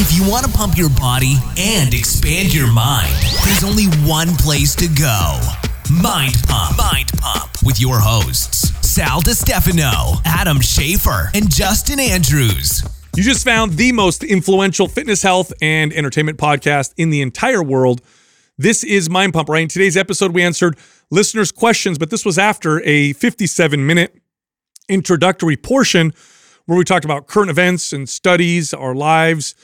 If you want to pump your body and expand your mind, there's only one place to go. Mind Pump. Mind Pump with your hosts, Sal DiStefano, Adam Schafer, and Justin Andrews. You just found the most influential fitness, health, and entertainment podcast in the entire world. This is Mind Pump, right? In today's episode, we answered listeners' questions, but this was after a 57 minute introductory portion where we talked about current events and studies, our lives,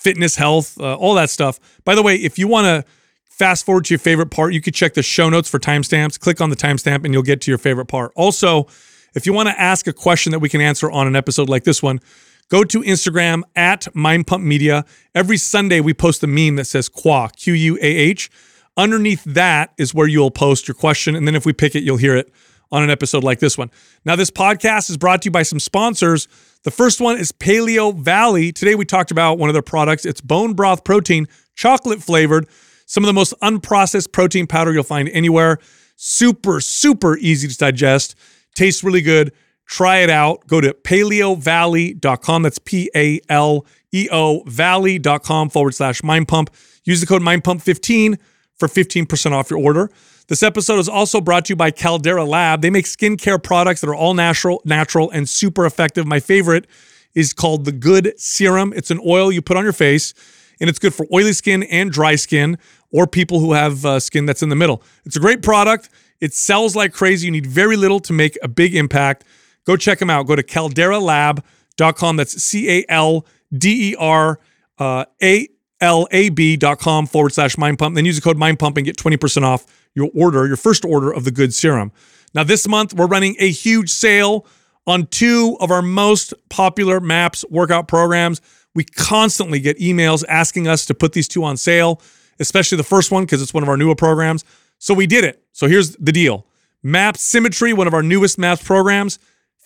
fitness, health, uh, all that stuff. By the way, if you want to fast forward to your favorite part, you could check the show notes for timestamps. Click on the timestamp and you'll get to your favorite part. Also, if you want to ask a question that we can answer on an episode like this one, go to Instagram at Mind Pump Media. Every Sunday, we post a meme that says Qua, Q U A H. Underneath that is where you'll post your question. And then if we pick it, you'll hear it on an episode like this one. Now, this podcast is brought to you by some sponsors. The first one is Paleo Valley. Today we talked about one of their products. It's bone broth protein, chocolate flavored, some of the most unprocessed protein powder you'll find anywhere. Super, super easy to digest. Tastes really good. Try it out. Go to paleovalley.com. That's P A L E O valley.com forward slash mind pump. Use the code mind pump 15 for 15% off your order. This episode is also brought to you by Caldera Lab. They make skincare products that are all natural, natural and super effective. My favorite is called the Good Serum. It's an oil you put on your face, and it's good for oily skin and dry skin, or people who have uh, skin that's in the middle. It's a great product. It sells like crazy. You need very little to make a big impact. Go check them out. Go to calderalab.com. That's C A L D E R uh, A L A B.com forward slash mind pump. Then use the code mind pump and get 20% off your order, your first order of the good serum. Now, this month, we're running a huge sale on two of our most popular MAPS workout programs. We constantly get emails asking us to put these two on sale, especially the first one because it's one of our newer programs. So we did it. So here's the deal MAPS Symmetry, one of our newest MAPS programs,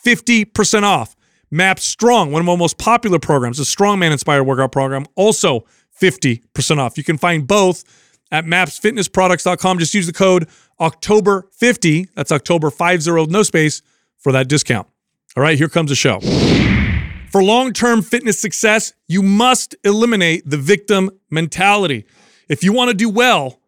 50% off. MAPS Strong, one of our most popular programs, a strongman inspired workout program, also 50% off. You can find both at mapsfitnessproducts.com. Just use the code October50. That's October 50, no space for that discount. All right, here comes the show. For long term fitness success, you must eliminate the victim mentality. If you want to do well,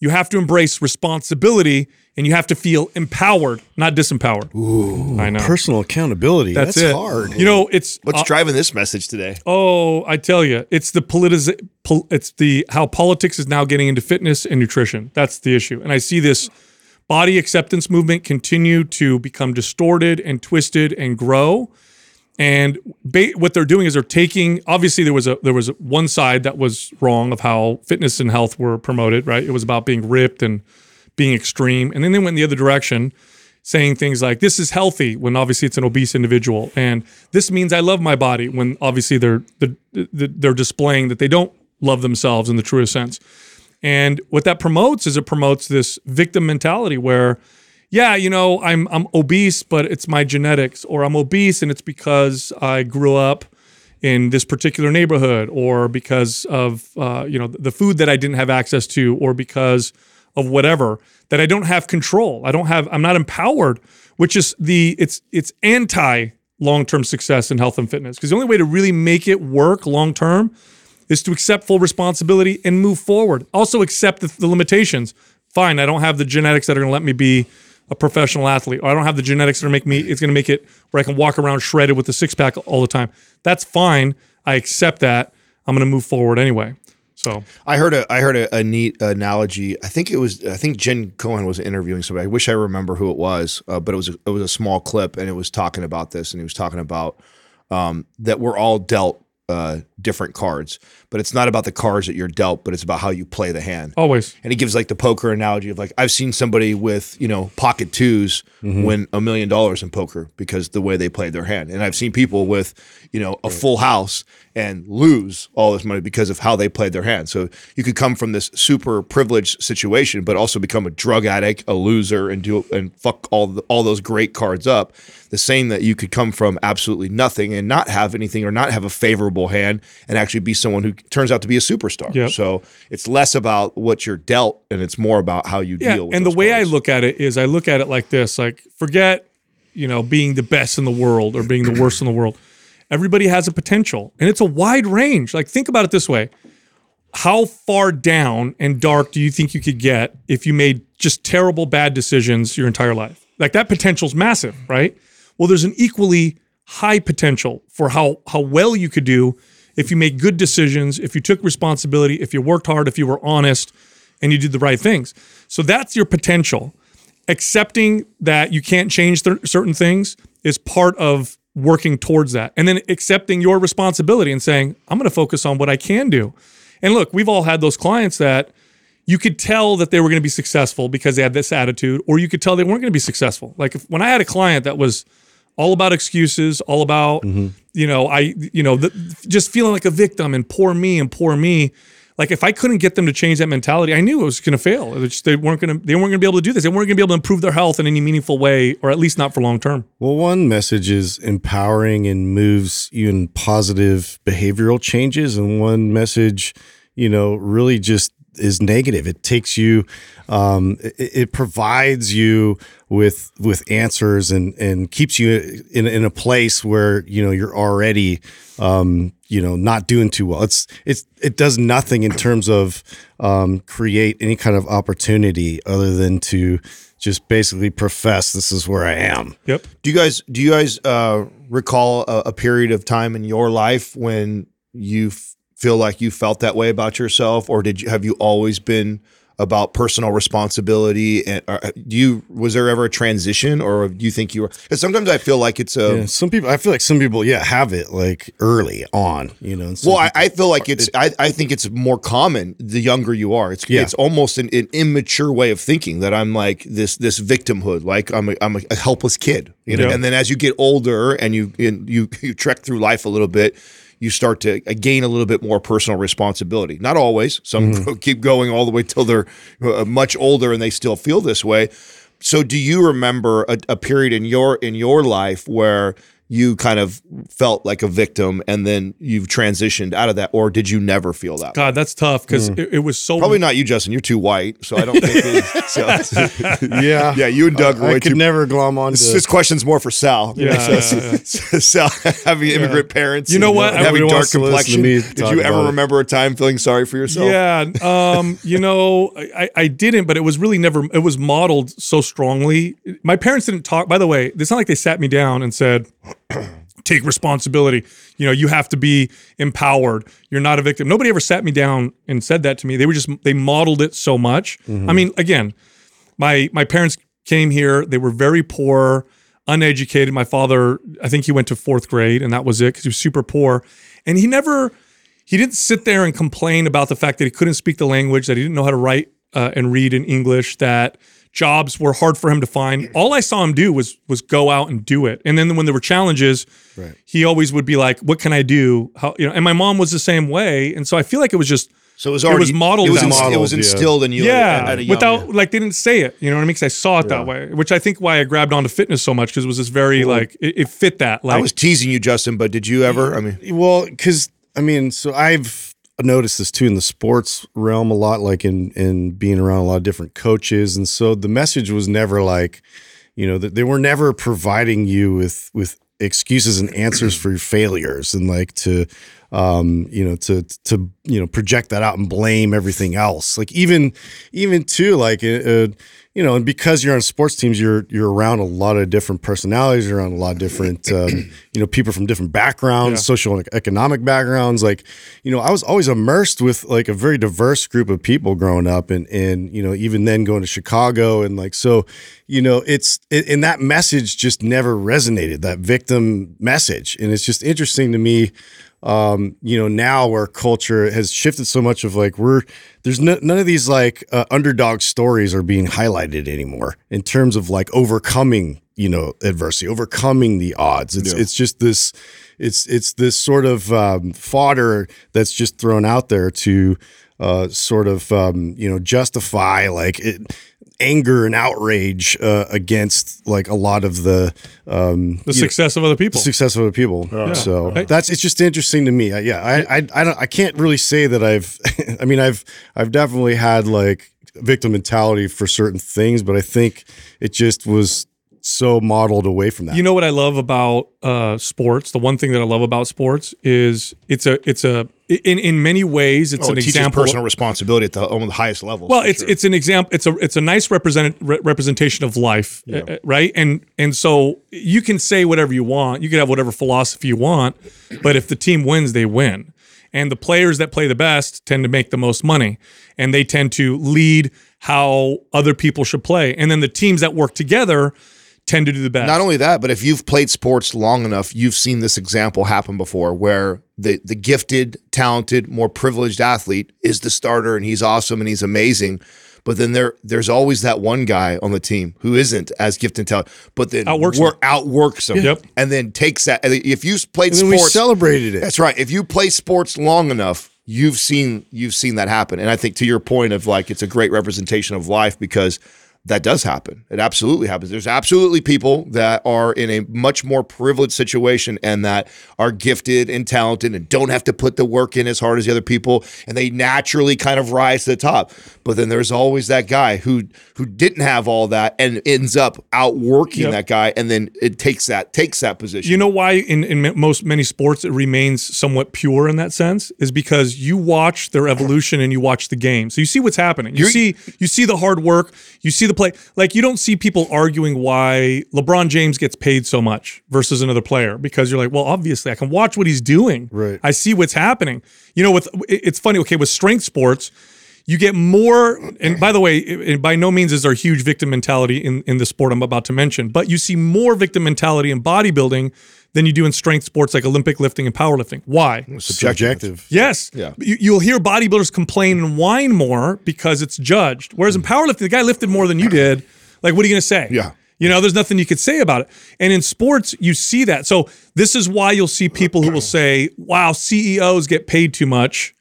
you have to embrace responsibility and you have to feel empowered, not disempowered. Ooh, I know. Personal accountability. That's, That's, it. hard. You know, it's What's uh, driving this message today? Oh, I tell you, it's the politiz- pol- it's the how politics is now getting into fitness and nutrition. That's the issue. And I see this body acceptance movement continue to become distorted and twisted and grow. And ba- what they're doing is they're taking obviously there was a there was one side that was wrong of how fitness and health were promoted, right? It was about being ripped and being extreme. And then they went in the other direction saying things like this is healthy when obviously it's an obese individual and this means I love my body when obviously they're they're, displaying that they don't love themselves in the truest sense. And what that promotes is it promotes this victim mentality where yeah, you know, I'm I'm obese but it's my genetics or I'm obese and it's because I grew up in this particular neighborhood or because of uh, you know the food that I didn't have access to or because of whatever that I don't have control. I don't have I'm not empowered, which is the it's it's anti long-term success in health and fitness because the only way to really make it work long term is to accept full responsibility and move forward. Also accept the, the limitations. Fine, I don't have the genetics that are going to let me be a professional athlete, or I don't have the genetics that are make me. It's going to make it where I can walk around shredded with a six pack all the time. That's fine. I accept that. I'm going to move forward anyway. So I heard a I heard a, a neat analogy. I think it was I think Jen Cohen was interviewing somebody. I wish I remember who it was, uh, but it was a, it was a small clip, and it was talking about this, and he was talking about um, that we're all dealt uh, different cards, but it's not about the cards that you're dealt, but it's about how you play the hand. always, And he gives like the poker analogy of like I've seen somebody with you know pocket 2s win a million dollars in poker because the way they played their hand, and I've seen people with you know a full house and lose all this money because of how they played their hand. So you could come from this super privileged situation, but also become a drug addict, a loser, and do and fuck all the, all those great cards up. The same that you could come from absolutely nothing and not have anything or not have a favorable hand and actually be someone who turns out to be a superstar. Yep. So it's less about what you're dealt and it's more about how you yeah. deal with it. And the way cards. I look at it is, I look at it like this: like forget, you know, being the best in the world or being the worst in the world. Everybody has a potential, and it's a wide range. Like think about it this way: How far down and dark do you think you could get if you made just terrible bad decisions your entire life? Like that potential's massive, right? Well, there's an equally high potential for how how well you could do if you made good decisions, if you took responsibility, if you worked hard, if you were honest, and you did the right things. So that's your potential. Accepting that you can't change th- certain things is part of working towards that. And then accepting your responsibility and saying, I'm going to focus on what I can do. And look, we've all had those clients that you could tell that they were going to be successful because they had this attitude, or you could tell they weren't going to be successful. Like if, when I had a client that was all about excuses, all about mm-hmm. you know I you know the, just feeling like a victim and poor me and poor me. Like if I couldn't get them to change that mentality, I knew it was going to fail. Just- they weren't going to they weren't going to be able to do this. They weren't going to be able to improve their health in any meaningful way, or at least not for long term. Well, one message is empowering and moves you in positive behavioral changes, and one message, you know, really just is negative. It takes you, um, it, it provides you with with answers and and keeps you in in a place where you know you're already, um, you know, not doing too well. It's it's it does nothing in terms of um, create any kind of opportunity other than to just basically profess this is where I am. Yep. Do you guys do you guys uh, recall a, a period of time in your life when you f- feel like you felt that way about yourself, or did you have you always been about personal responsibility? And uh, do you was there ever a transition, or do you think you were? Because sometimes I feel like it's a Yeah, some people, I feel like some people, yeah, have it like early on, you know. Well, I, I feel like it's. I, I think it's more common the younger you are. It's Yeah. it's almost an, an immature way of thinking that I'm like this this victimhood, like I'm a, I'm a, a helpless kid, you know. Yeah. And then as you get older and you and you you trek through life a little bit, you start to uh, gain a little bit more personal responsibility. Not always. Some Mm-hmm. keep going all the way till they're uh, much older and they still feel this way. So, do you remember a, a period in your in your life where you kind of felt like a victim, and then you've transitioned out of that, or did you never feel that? way? God, that's tough because it, it was so Probably not you, Justin. You're too white, so I don't think. It, so, yeah, yeah, you and Doug were I could too. never glom on This, to. this question's more for Sal. Yeah, So- yeah, yeah. Sal having immigrant parents. You know and what? Having dark wants to to complexion. Did you ever about it. remember a time feeling sorry for yourself? Yeah, um, you know, I, I didn't, but it was really never. It was modeled so strongly. My parents didn't talk. By the way, it's not like they sat me down and said, "Take responsibility." You know, you have to be empowered. You're not a victim. Nobody ever sat me down and said that to me. They were just they modeled it so much. I mean, again, my my parents came here. They were very poor, uneducated. My father, I think he went to fourth grade, and that was it because he was super poor. And he never he didn't sit there and complain about the fact that he couldn't speak the language, that he didn't know how to write uh, and read in English, that jobs were hard for him to find. All I saw him do was was go out and do it. And then when there were challenges, Right. he always would be like, "What can I do?" How you know? And my mom was the same way. And so I feel like it was just So it was It already was modeled It was, that inst- it was Modeled, yeah. instilled in you. yeah, at, at a young without like they didn't say it. You know what I mean? Because I saw it that way, which I think why I grabbed onto fitness so much because it was this very mm-hmm. like it, it fit that. Like I was teasing you, Justin, but did you ever? I mean, Well, because I mean, so I've noticed this too in the sports realm a lot, like in in being around a lot of different coaches, and so the message was never like, you know, that they were never providing you with with excuses and answers for your failures, and like to, um, you know, to to you know project that out and blame everything else. Like even even too, like. Uh, uh, you know, and because you're on sports teams, you're you're around a lot of different personalities. You're around a lot of different, um, you know, people from different backgrounds, Yeah. social and economic backgrounds. Like, you know, I was always immersed with like a very diverse group of people growing up, and and you know, even then going to Chicago, and like so, you know, it's it, and that message just never resonated. That victim message, and it's just interesting to me um, you know, now where culture has shifted so much of like we're there's no, none of these like uh, underdog stories are being highlighted anymore in terms of like overcoming you know adversity, overcoming the odds. It's it's just this it's it's this sort of um, fodder that's just thrown out there to uh, sort of um, you know justify like it, anger and outrage uh, against like a lot of the um, the success of other people. success of other people. So Hey. that's it's just interesting to me. I, yeah, I, I I don't I can't really say that I've. I mean, I've I've definitely had like victim mentality for certain things, but I think it just was so modeled away from that. You know what I love about uh, sports? The one thing that I love about sports is it's a it's a in in many ways it's Oh, an it example. personal responsibility at the, on the highest level. Well, it's it's an example. It's a it's a nice represent, re- representation of life, uh, right? And and so you can say whatever you want. You can have whatever philosophy you want, but if the team wins, they win. And the players that play the best tend to make the most money, and they tend to lead how other people should play. And then the teams that work together tend to do the best. Not only that, but if you've played sports long enough, you've seen this example happen before where the the gifted, talented, more privileged athlete is the starter and he's awesome and he's amazing. But then there there's always that one guy on the team who isn't as gifted and talented, but then Outworks work, outworks him. Yep. And then takes that. If you played and then we celebrated it. that's right. If you play sports long enough, you've seen you've seen that happen. And I think to your point of like it's a great representation of life because that does happen. It absolutely happens. There's absolutely people that are in a much more privileged situation and that are gifted and talented and don't have to put the work in as hard as the other people and they naturally kind of rise to the top. But then there's always that guy who who didn't have all that and ends up outworking Yep. that guy and then it takes that takes that position. You know why in, in most many sports it remains somewhat pure in that sense is because you watch their evolution and you watch the game. So you see what's happening. You You're- see you see the hard work, you see the play. Like you don't see people arguing why LeBron James gets paid so much versus another player because you're like, well, obviously I can watch what he's doing. Right. I see what's happening. You know, with it's funny. Okay, with strength sports, you get more. And by the way, by no means is there a huge victim mentality in in the sport I'm about to mention, but you see more victim mentality in bodybuilding than you do in strength sports like Olympic lifting and powerlifting. Why? subjective. Yes. Yeah. You, you'll hear bodybuilders complain and whine more because it's judged. Whereas in mm. powerlifting, the guy lifted more than you did. Like, what are you going to say? Yeah. You know, there's nothing you could say about it. And in sports, you see that. So this is why you'll see people who will say, wow, CEOs get paid too much,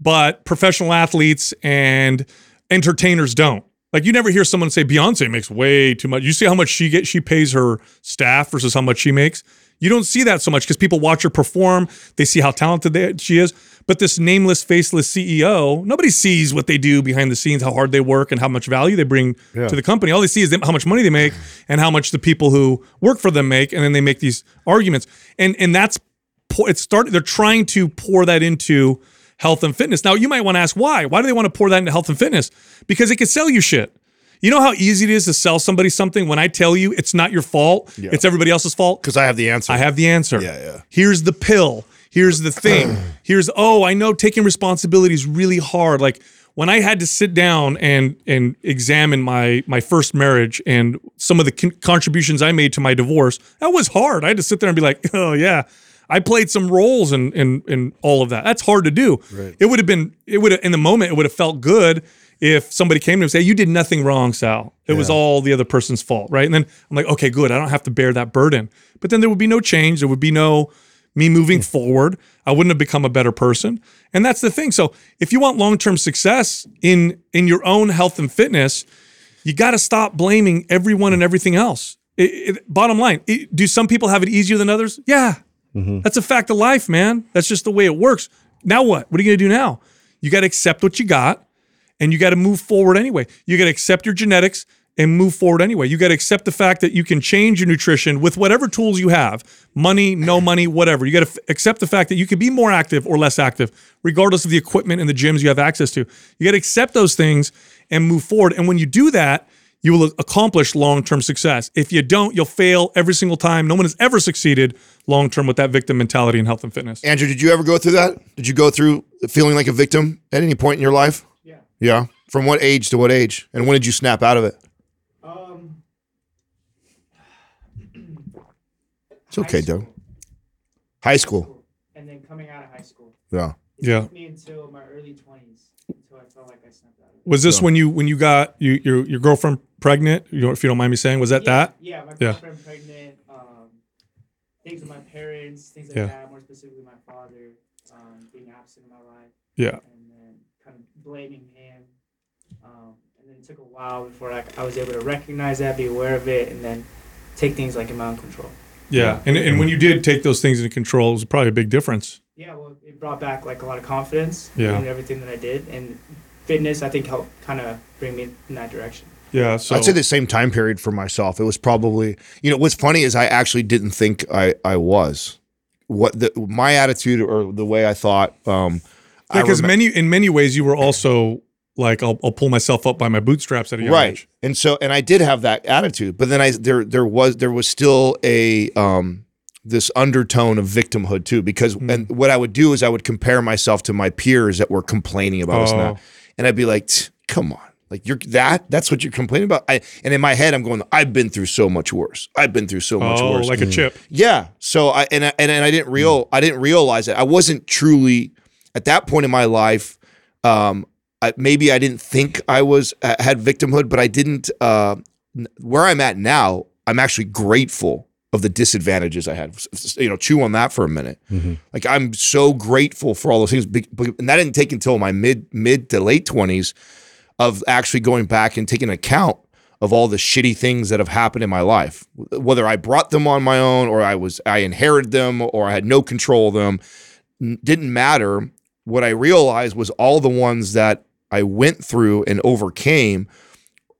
but professional athletes and entertainers don't. Like you never hear someone say Beyonce makes way too much. You see how much she gets she pays her staff versus how much she makes. You don't see that so much because people watch her perform. They see how talented they, she is. But this nameless, faceless CEO, nobody sees what they do behind the scenes, how hard they work, and how much value they bring Yeah. to the company. All they see is them, how much money they make and how much the people who work for them make, and then they make these arguments. And and that's it's started. They're trying to pour that into health and fitness. Now you might want to ask why. Why do they want to pour that into health and fitness? Because it can sell you shit. You know how easy it is to sell somebody something when I tell you it's not your fault, it's everybody else's fault. because I have the answer. I have the answer. Yeah, yeah. Here's the pill. Here's the thing. Here's oh, I know taking responsibility is really hard. Like when I had to sit down and and examine my my first marriage and some of the con- contributions I made to my divorce, that was hard. I had to sit there and be like, oh yeah, I played some roles in in in all of that. That's hard to do. It would have been it would have in the moment it would have felt good if somebody came to me and say, You did nothing wrong, Sal. It was all the other person's fault, right? And then I'm like, okay, good. I don't have to bear that burden. But then there would be no change. There would be no me moving hmm. forward. I wouldn't have become a better person. And that's the thing. So if you want long-term success in in your own health and fitness, you got to stop blaming everyone and everything else. It- it- bottom line, it- do some people have it easier than others? Yeah. Mm-hmm. That's a fact of life, man. That's just the way it works. Now what? What are you going to do now? You got to accept what you got and you got to move forward anyway. You got to accept your genetics and move forward anyway. You got to accept the fact that you can change your nutrition with whatever tools you have money, no money, whatever. You got to f- accept the fact that you can be more active or less active, regardless of the equipment and the gyms you have access to. You got to accept those things and move forward. And when you do that, you will accomplish long term success. If you don't, you'll fail every single time. No one has ever succeeded long term with that victim mentality in health and fitness. Andrew, did you ever go through that? Did you go through feeling like a victim at any point in your life? Yeah. Yeah. From what age to what age? And when did you snap out of it? Um, It's okay, Doug. High school. and then coming out of high school. Yeah. It Yeah. took me until my early twenties until I felt like I snapped out of it. Was this when you when you got you, your your girlfriend pregnant? You if you don't mind me saying, was that yeah, that? Yeah, my Yeah. pregnant. Um, things with my parents, things like Yeah. that. More specifically, my father um, being absent in my life, Yeah. and then kind of blaming him. Um, and then it took a while before I, I was able to recognize that, be aware of it, and then take things like in my own control. Yeah. And and when you did take those things into control, it was probably a big difference. Yeah, well, it brought back like a lot of confidence Yeah. in everything that I did, and fitness I think helped kind of bring me in that direction. Yeah. So I'd say the same time period for myself. It was probably, you know, what's funny is I actually didn't think I I was what the my attitude or the way I thought. Um, I because remem- many in many ways you were also like I'll, I'll pull myself up by my bootstraps at a young right, age. and so and I did have that attitude, but then I there there was there was still a um this undertone of victimhood too because Hmm. and what I would do is I would compare myself to my peers that were complaining about us Oh. now, and I'd be like, come on. Like you're that that's what you're complaining about. I, and in my head, I'm going, I've been through so much worse. I've been through so much Oh, worse. like a chip. Yeah. So I and I, and, and I didn't real I didn't realize it. I wasn't truly at that point in my life. Um, I, maybe I didn't think I was uh, had victimhood, but I didn't. Uh, where I'm at now, I'm actually grateful of the disadvantages I had. You know, chew on that for a minute. Like I'm so grateful for all those things, and that didn't take until my mid mid to late twenties of actually going back and taking account of all the shitty things that have happened in my life whether i brought them on my own or i was i inherited them or i had no control of them didn't matter what i realized was all the ones that i went through and overcame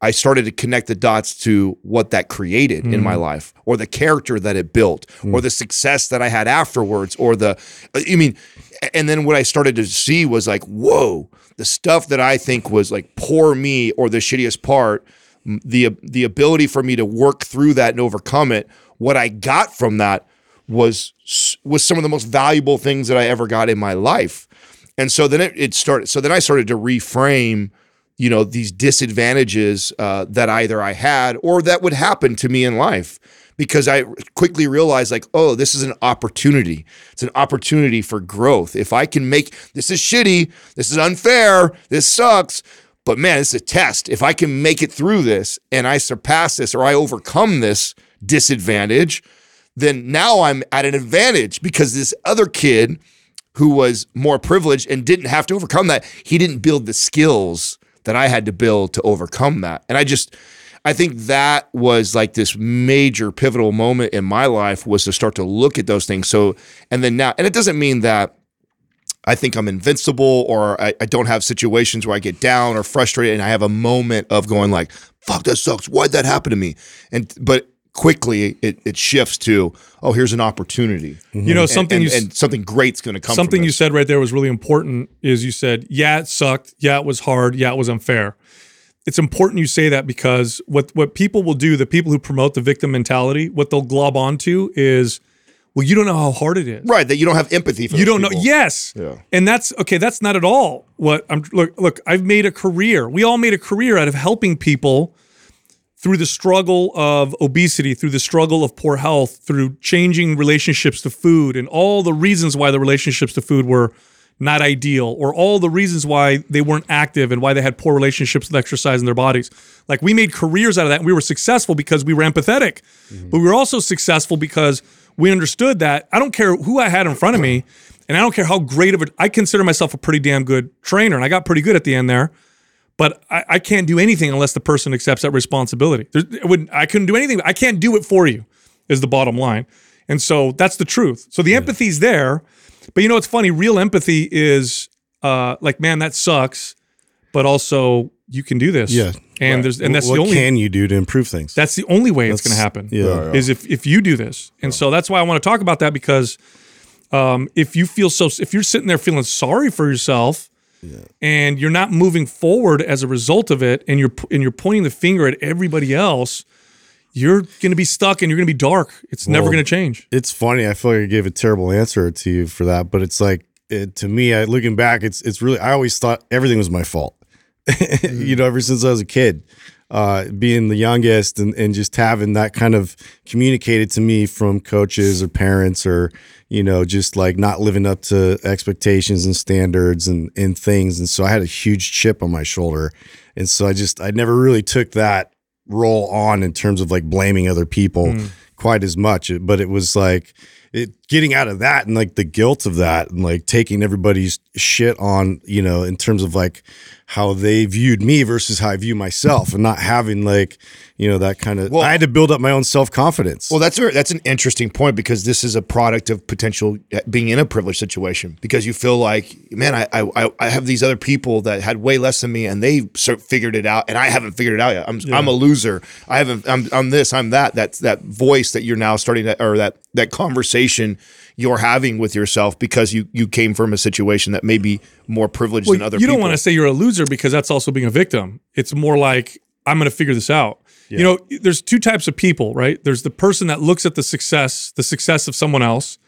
i started to connect the dots to what that created in my mm. life or the character that it built or mm. the success that i had afterwards or the uh, i mean and then what i started to see was like whoa the stuff that i think was like poor me or the shittiest part the the ability for me to work through that and overcome it what i got from that was was some of the most valuable things that i ever got in my life and so then it, it started so then i started to reframe you know these disadvantages uh, that either i had or that would happen to me in life. Because i quickly realized like oh this is an opportunity. It's an opportunity for growth. If i can make this is shitty this is unfair this sucks but man it's a test. If i can make it through this and i surpass this or i overcome this disadvantage then now i'm at an advantage because this other kid who was more privileged and didn't have to overcome that. He didn't build the skills that I had to build to overcome that. And I just I think that was like this major pivotal moment in my life was to start to look at those things. So and then now and it doesn't mean that I think I'm invincible or I, I don't have situations where I get down or frustrated and I have a moment of going like, fuck, that sucks. Why'd that happen to me? And but quickly it, it shifts to, oh, here's an opportunity. You know, something and, s- and something great's gonna come. from something you said right there was really important is you said yeah it sucked yeah it was hard yeah it was unfair it's important you say that because what what people will do the people who promote the victim mentality what they'll glob onto is well you don't know how hard it is Right, that you don't have empathy for. you don't know yes Yeah. and that's okay that's not at all what i'm look look i've made a career we all made a career out of helping people through the struggle of obesity through the struggle of poor health through changing relationships to food and all the reasons why the relationships to food were not ideal or all the reasons why they weren't active and why they had poor relationships with exercise in their bodies. Like we made careers out of that and we were successful because we were empathetic mm-hmm. but we were also successful because we understood that i don't care who i had in front of me and i don't care how great of a I consider myself a pretty damn good trainer and i got pretty good at the end there but I, I can't do anything unless the person accepts that responsibility. It wouldn't, I couldn't do anything. I can't do it for you, is the bottom line. And so that's the truth. So the empathy's there, but you know what's funny? Real empathy is uh, like, man, that sucks, but also you can do this. Yeah. and there's and that's what the only can you do to improve things? that's the only way it's going to happen. yeah. is if if you do this, and so that's why I want to talk about that because um, if you feel so, if you're sitting there feeling sorry for yourself, and you're not moving forward as a result of it, and you're and you're pointing the finger at everybody else, you're going to be stuck and you're going to be dark. It's never going to change. it's funny. I feel like I gave a terrible answer to you for that, but it's like it, to me, I, looking back, it's it's really. I always thought everything was my fault. you know, ever since I was a kid, uh, being the youngest and and just having that kind of communicated to me from coaches or parents or you know just like not living up to expectations and standards and and things, and so I had a huge chip on my shoulder, and so I just I never really took that role on in terms of like blaming other people quite as much. But it was like it getting out of that and like the guilt of that and like taking everybody's shit on you know in terms of like how they viewed me versus how I view myself, and not having like you know that kind of. Well- I had to build up my own self confidence. Well, that's a, that's an interesting point because this is a product of potential uh, being in a privileged situation because you feel like, man, I I, I have these other people that had way less than me and they sort of figured it out and I haven't figured it out yet. I'm I'm a loser. I haven't. I'm I'm this. I'm that. That's that voice that you're now starting to or that that conversation you're having with yourself because you you came from a situation that may be more privileged than other you people. don't want to say you're a loser because that's also being a victim. It's more like I'm going to figure this out. You know, there's two types of people, right? There's the person that looks at the success, the success of someone else,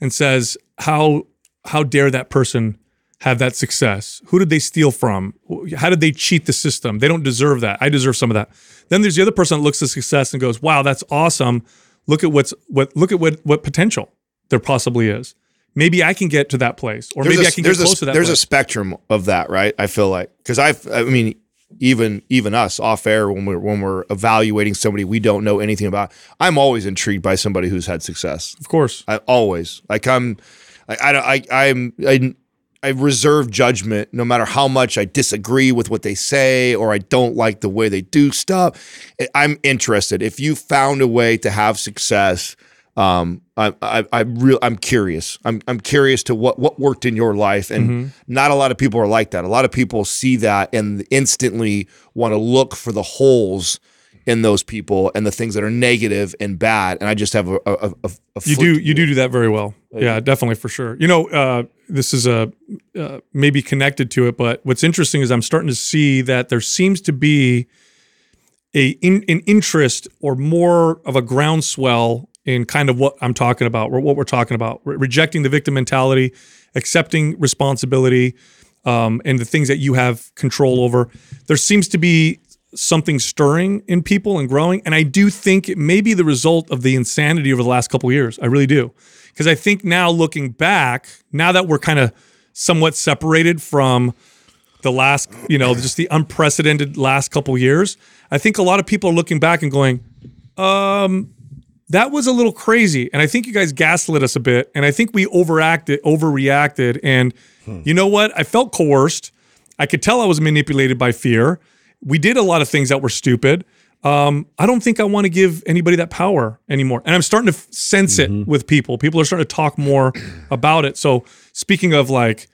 and says, "How how dare that person have that success? Who did they steal from? How did they cheat the system? They don't deserve that. I deserve some of that." Then there's the other person that looks at success and goes, "Wow, that's awesome. Look at what's what look at what what potential there possibly is. Maybe I can get to that place, or There's maybe a- I can get close a, to that." There's a spectrum of that, right? I feel like because I've, I mean, even even us off air when we're when we're evaluating somebody we don't know anything about, I'm always intrigued by somebody who's had success. of course. I always like I'm, I I don't- I I'm I. I reserve judgment no matter how much I disagree with what they say or I don't like the way they do stuff. I'm interested. If you found a way to have success, um, I, I, I real, I'm curious. I'm, I'm curious to what, what worked in your life, and not a lot of people are like that. A lot of people see that and instantly want to look for the holes in those people and the things that are negative and bad. And I just have a, a, a, a You do you do do that very well. Yeah, definitely for sure. You know, uh, this is a uh, maybe connected to it, but what's interesting is I'm starting to see that there seems to be a in, an interest or more of a groundswell in kind of what I'm talking about, what we're talking about, Re- rejecting the victim mentality, accepting responsibility, um, and the things that you have control over. There seems to be something stirring in people and growing, and I do think it may be the result of the insanity over the last couple years. I really do, because I think now looking back, now that we're kind of somewhat separated from the last, you know, just the unprecedented last couple years, I think a lot of people are looking back and going, um, that was a little crazy. And I think you guys gaslit us a bit. And I think we overacted, overreacted. And you know what? I felt coerced. I could tell I was manipulated by fear. We did a lot of things that were stupid. Um, I don't think I want to give anybody that power anymore. And I'm starting to sense it with people. People are starting to talk more about it. So speaking of like,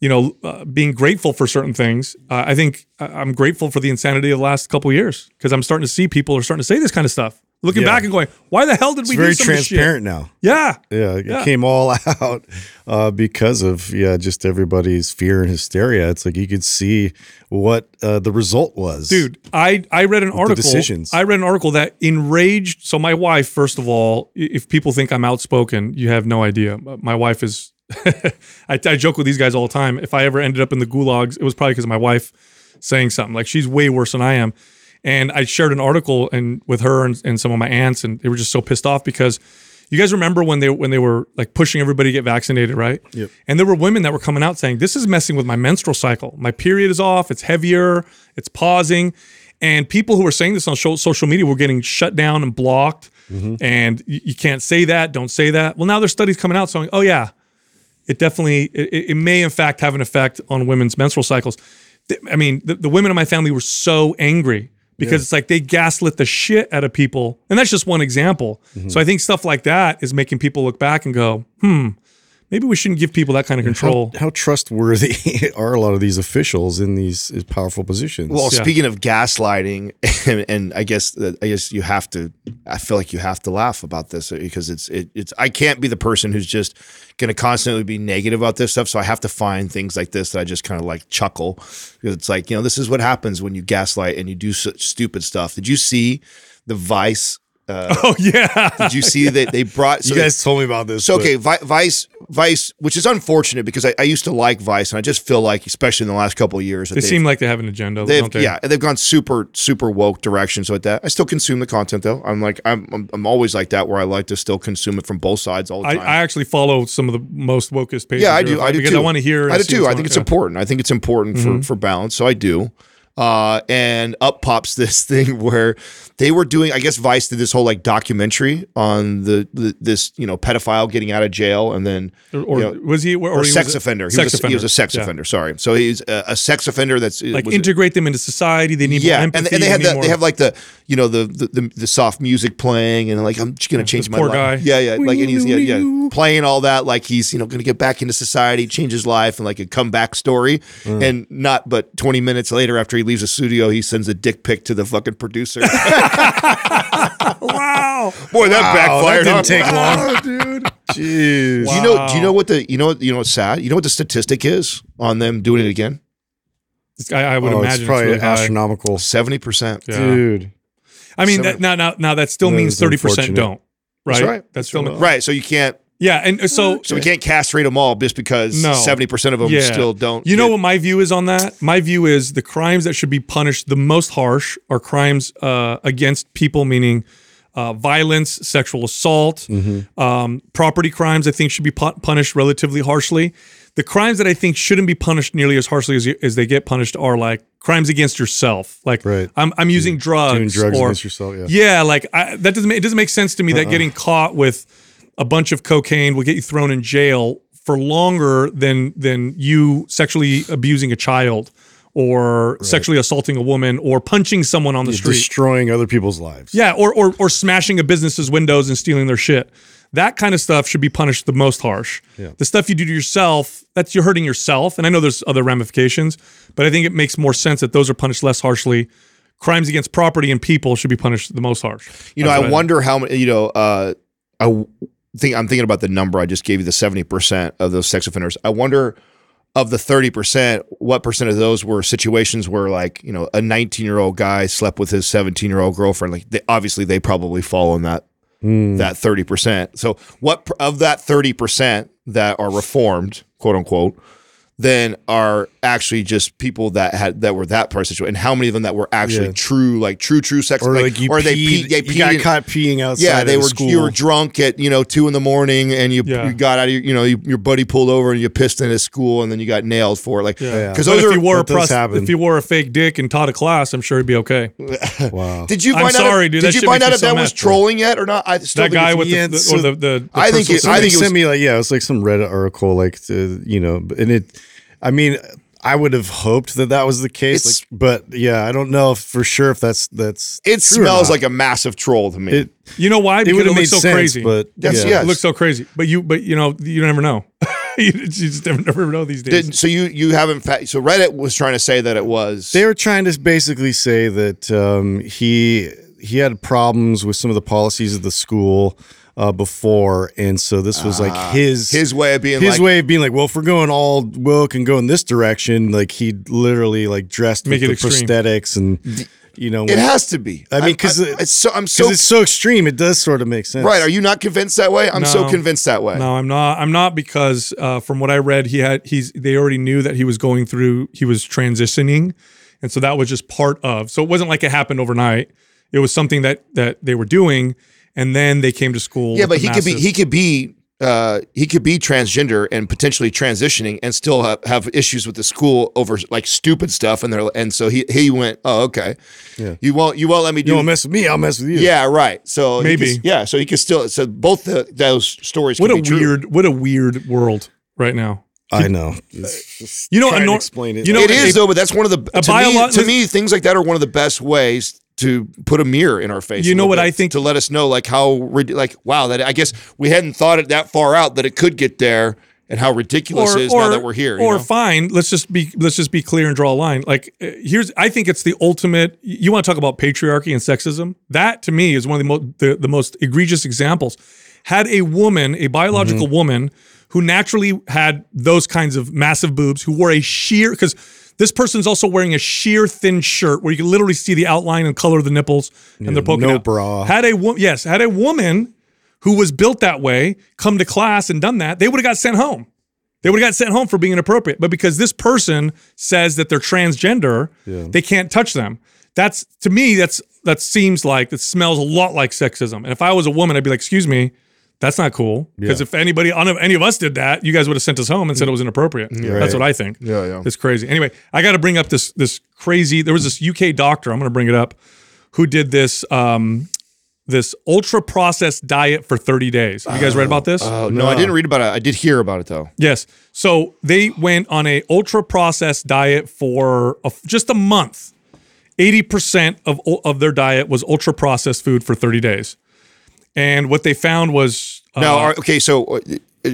you know, uh, being grateful for certain things. Uh, I think I- I'm grateful for the insanity of the last couple of years because I'm starting to see people are starting to say this kind of stuff. Looking Yeah. back and going, why the hell did it's we very do some of this shit?" transparent now. Yeah, Yeah, it Yeah. came all out uh, because of yeah, just everybody's fear and hysteria. It's like you could see what uh, the result was, dude. I I read an article. decisions. I read an article that enraged. So my wife, first of all, if people think I'm outspoken, you have no idea. My wife is. I, I joke with these guys all the time. If I ever ended up in the gulags, it was probably because of my wife saying something. Like she's way worse than I am. And I shared an article and with her and, and some of my aunts, and they were just so pissed off because you guys remember when they when they were like pushing everybody to get vaccinated, right? Yep. And there were women that were coming out saying, "This is messing with my menstrual cycle. My period is off. It's heavier. It's pausing." And people who were saying this on social media were getting shut down and blocked. Mm-hmm. And you, you can't say that. Don't say that. Well, now there's studies coming out saying, "Oh yeah, it definitely it, it may in fact have an effect on women's menstrual cycles." I mean, the, the women in my family were so angry because it's like they gaslit the shit out of people, and that's just one example. So I think stuff like that is making people look back and go, "Hmm, maybe we shouldn't give people that kind of control." How, how trustworthy are a lot of these officials in these uh, powerful positions? Well, Yeah. speaking of gaslighting, and, and I guess that I guess you have to. I feel like you have to laugh about this because it's it, it's. I can't be the person who's just going to constantly be negative about this stuff. So I have to find things like this that I just kind of like chuckle because it's like you know this is what happens when you gaslight and you do such stupid stuff. Did you see the Vice? Uh, Oh yeah, did you see that they brought? you guys told me about this. So okay, Vi- Vice, Vice, which is unfortunate because I, I used to like Vice, and I just feel like, especially in the last couple of years, that they seem like they have an agenda, They've don't they? yeah, they've gone super super woke directions with that. I still consume the content though. I'm like I'm I'm, I'm always like that where I like to still consume it from both sides all the I, time. I actually follow some of the most wokest pages. yeah, I do. I do because too. I want to hear. I do too. I think it's. Mm-hmm. important. I think it's important for for balance. So I do. Uh, and up pops this thing where they were doing. I guess Vice did this whole like documentary on the, the this you know pedophile getting out of jail and then Or, or you know, was he or, or he sex was a- offender. He, Sex was a, offender. he was a sex Yeah. offender. Sorry, so he's a, a sex offender. That's Like was- integrate them into society. They need yeah, more and, empathy. and they had need the, more- they have like the you know the the, the, the soft music playing and like I'm just gonna change this my poor life. guy. Yeah, yeah, like and he's yeah, yeah playing all that like he's you know gonna get back into society, change his life, and like a comeback story. Mm. And not but 20 minutes later after he leaves the studio, he sends a dick pic to the fucking producer. wow, Boy, that Wow, backfired. that didn't take long. wow, dude. Jeez. Do you know? Do you know what the you know you know what's sad? You know what the statistic is on them doing it again? This guy, I would Oh, imagine it's probably really astronomical. Seventy percent. Yeah. Dude. I mean, Seven- that, now, now, now that still That means thirty percent don't. Right. That's right. That's still Right. So you can't. Yeah, and uh, so So we can't castrate them all just because No. seventy percent of them Yeah. still don't. You know what my view is on that? My view is the crimes that should be punished the most harsh are crimes uh, against people, meaning uh, violence, sexual assault, um, property crimes. I think should be pu- punished relatively harshly. The crimes that I think shouldn't be punished nearly as harshly as, as they get punished are like crimes against yourself. Like Right. I'm, I'm using drugs, Doing drugs or against yourself. Yeah. yeah, like I, that doesn't make, it doesn't make sense to me that getting caught with a bunch of cocaine will get you thrown in jail for longer than than you sexually abusing a child or sexually assaulting a woman or punching someone on the street. Destroying other people's lives. yeah, or, or or smashing a business's windows and stealing their shit. That kind of stuff should be punished the most harsh. yeah. The stuff you do to yourself, that's you're hurting yourself. And I know there's other ramifications, but I think it makes more sense that those are punished less harshly. Crimes against property and people should be punished the most harsh. You know, That's what I think. wonder how many. You know, uh, I w- think I'm thinking about the number I just gave you, the seventy percent of those sex offenders. I wonder of the thirty percent, what percent of those were situations where, like, you know, a 19 year old guy slept with his 17 year old girlfriend. Like, they, obviously, they probably fall in that hmm. that 30 percent. So, what of that 30 percent that are reformed, quote unquote, then are actually just people that had that were that part of the situation, and how many of them that were actually Yeah. true, like true, true sex, Or like, you or they peed, peed, they you peed got in- caught peeing outside. yeah, they of were school. you were drunk at you know two in the morning, and you Yeah. you got out of your you know you, your buddy pulled over and you pissed in his school, and then you got nailed for it. Like Yeah. because But those if are. you wore a that pros- if you wore a fake dick and taught a class, I'm sure he'd be okay. wow. did you I'm find out? sorry, if, dude, Did that you find out if so that mad. was trolling yet or not? I still that think guy with the, the, or the, the, the I think personal it- I think it sent me like yeah, it was like some Reddit article, like you know, and it. I mean, I would have hoped that that was the case, like, but yeah, I don't know if, for sure if that's that's. It true or smells not. like a massive troll to me. it. You know why? It Because would have made looks so sense, crazy. but That's- yeah. yeah. It looks so crazy. But you, but you know, you never know. you just never, never know these days. Did, so you you haven't fa- so Reddit was trying to say that it was They were trying to basically say that um, he he had problems with some of the policies of the school uh, before, and so this was like his his way of being his like way of being like, well, if we're going all woke and go in this direction, like he literally like dressed Make with it the extreme. prosthetics and you know, it has to be. I mean, because it's so I'm so it's so extreme, it does sort of make sense, right. Are you not convinced that way? I'm so convinced that way. No, I'm not. I'm not because uh, from what I read, he had he's they already knew that he was going through he was transitioning, and so that was just part of. So it wasn't like it happened overnight. It was something that that they were doing, and then they came to school. Yeah, but the he could be he could be uh, he could be transgender and potentially transitioning and still have, have issues with the school over like stupid stuff and they're and so he he went oh okay Yeah. you won't you won't let me You do don't mess with me, I'll mess with you. yeah right so Maybe. could- yeah so he could still so both the, those stories What could a be true. weird, what a weird world right now. I know. It's just You know, trying a to nor- explain it. you know, it is a- though but that's one of the a to, me, to me things like that are one of the best ways to put a mirror in our face You know what I think- to let us know like how like wow that I guess we hadn't thought it that far out that it could get there and how ridiculous it is now that we're here you or know? fine, let's just be let's just be clear and draw a line. Like uh, here's, I think it's the ultimate. You want to talk about patriarchy and sexism? That to me is one of the most the, the most egregious examples. Had a woman, a biological Mm-hmm. woman, who naturally had those kinds of massive boobs, who wore a sheer because. This person's also wearing a sheer thin shirt where you can literally see the outline and color of the nipples and they're poking no out. bra. Had a wo- yes, had a woman who was built that way come to class and done that, they would have got sent home. They would have got sent home for being inappropriate. But because this person says that they're transgender, they can't touch them. That's to me, that's that seems like that smells a lot like sexism. And if I was a woman, I'd be like, excuse me, That's not cool. Because Yeah. if anybody, any of us did that, you guys would have sent us home and said it was inappropriate. That's what I think. Yeah, yeah. It's crazy. Anyway, I got to bring up this this crazy. There was this UK doctor. I'm going to bring it up, who did this um this ultra processed diet for 30 days. Have you guys read about this? Oh no, I didn't read about it. I did hear about it though. Yes. So they went on a ultra processed diet for a, just a month. 80% of of their diet was ultra processed food for 30 days. And what they found was uh, Now, are, okay, so uh, uh,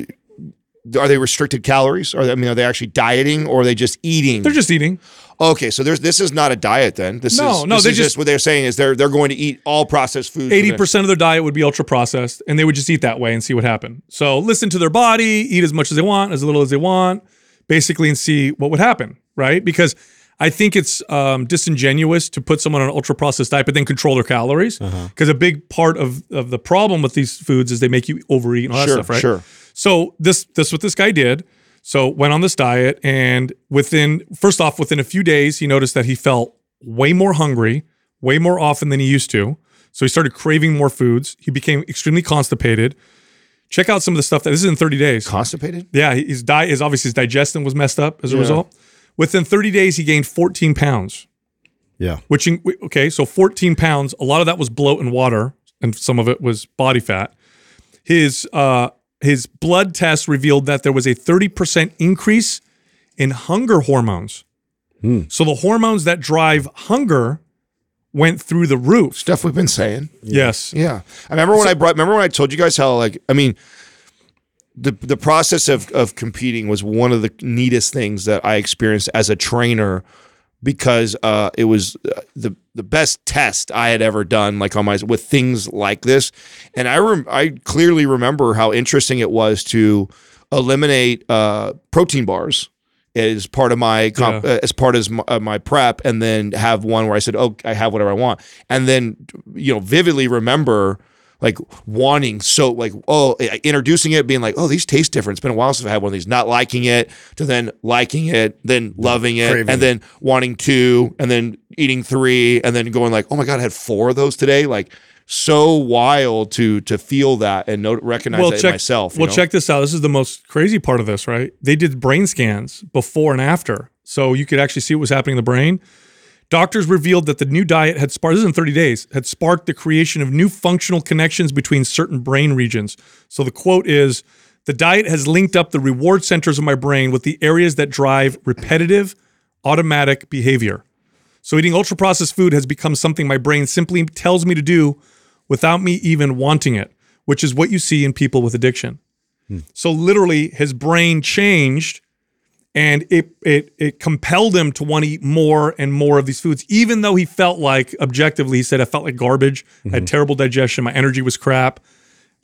are they restricted calories? Are they, I mean, are they actually dieting or are they just eating? they're just eating. okay, so there's this is not a diet then. This No, is no, This they is just- what they're saying is they're they're going to eat all processed food. 80% of their diet would be ultra processed and they would just eat that way and see what happened. So listen to their body, eat as much as they want, as little as they want, basically, and see what would happen, right? Because I think it's um, disingenuous to put someone on an ultra processed diet, but then control their calories. Because a big part of, of the problem with these foods is they make you overeat and all that Sure, stuff, right? sure. So this this what this guy did. So went on this diet, and within first off, within a few days, he noticed that he felt way more hungry, way more often than he used to. So he started craving more foods. He became extremely constipated. Check out some of the stuff that this is in 30 days. constipated. Yeah, his diet is obviously his digestion was messed up as a Yeah. result. Within 30 days, he gained 14 pounds. Yeah. Which in- okay, so 14 pounds. A lot of that was bloat and water, and some of it was body fat. His uh, his blood test revealed that there was a 30% increase in hunger hormones. So the hormones that drive hunger went through the roof. Stuff we've been saying. Yes. Yeah, I remember when I brought. Remember when I told you guys how like I mean, the the process of of competing was one of the neatest things that I experienced as a trainer because uh, it was uh, the the best test I had ever done, like on my with things like this. And I rem- I clearly remember how interesting it was to eliminate uh, protein bars as part of my comp- Yeah. uh, as part of my, uh, my prep, and then have one where I said, "Oh, I have whatever I want," and then you know vividly remember like wanting so like oh eh, introducing it being like oh these taste different it's been a while since i had one of these not liking it to then liking it then loving it craving and then wanting two and then eating three and then going like oh my god i had four of those today like so wild to to feel that and note recognize that in check, myself Well, know? check this out. This is the most crazy part of this, right? They did brain scans before and after, so you could actually see what was happening in the brain. Doctors revealed that the new diet had sparked, this is in 30 days, had sparked the creation of new functional connections between certain brain regions. So the quote is The diet has linked up the reward centers of my brain with the areas that drive repetitive, automatic behavior. So eating ultra processed food has become something my brain simply tells me to do without me even wanting it, which is what you see in people with addiction. Hmm. So literally his brain changed and it it it compelled him to want to eat more and more of these foods even though he felt like objectively he said I felt like garbage, I had mm-hmm. terrible digestion, my energy was crap.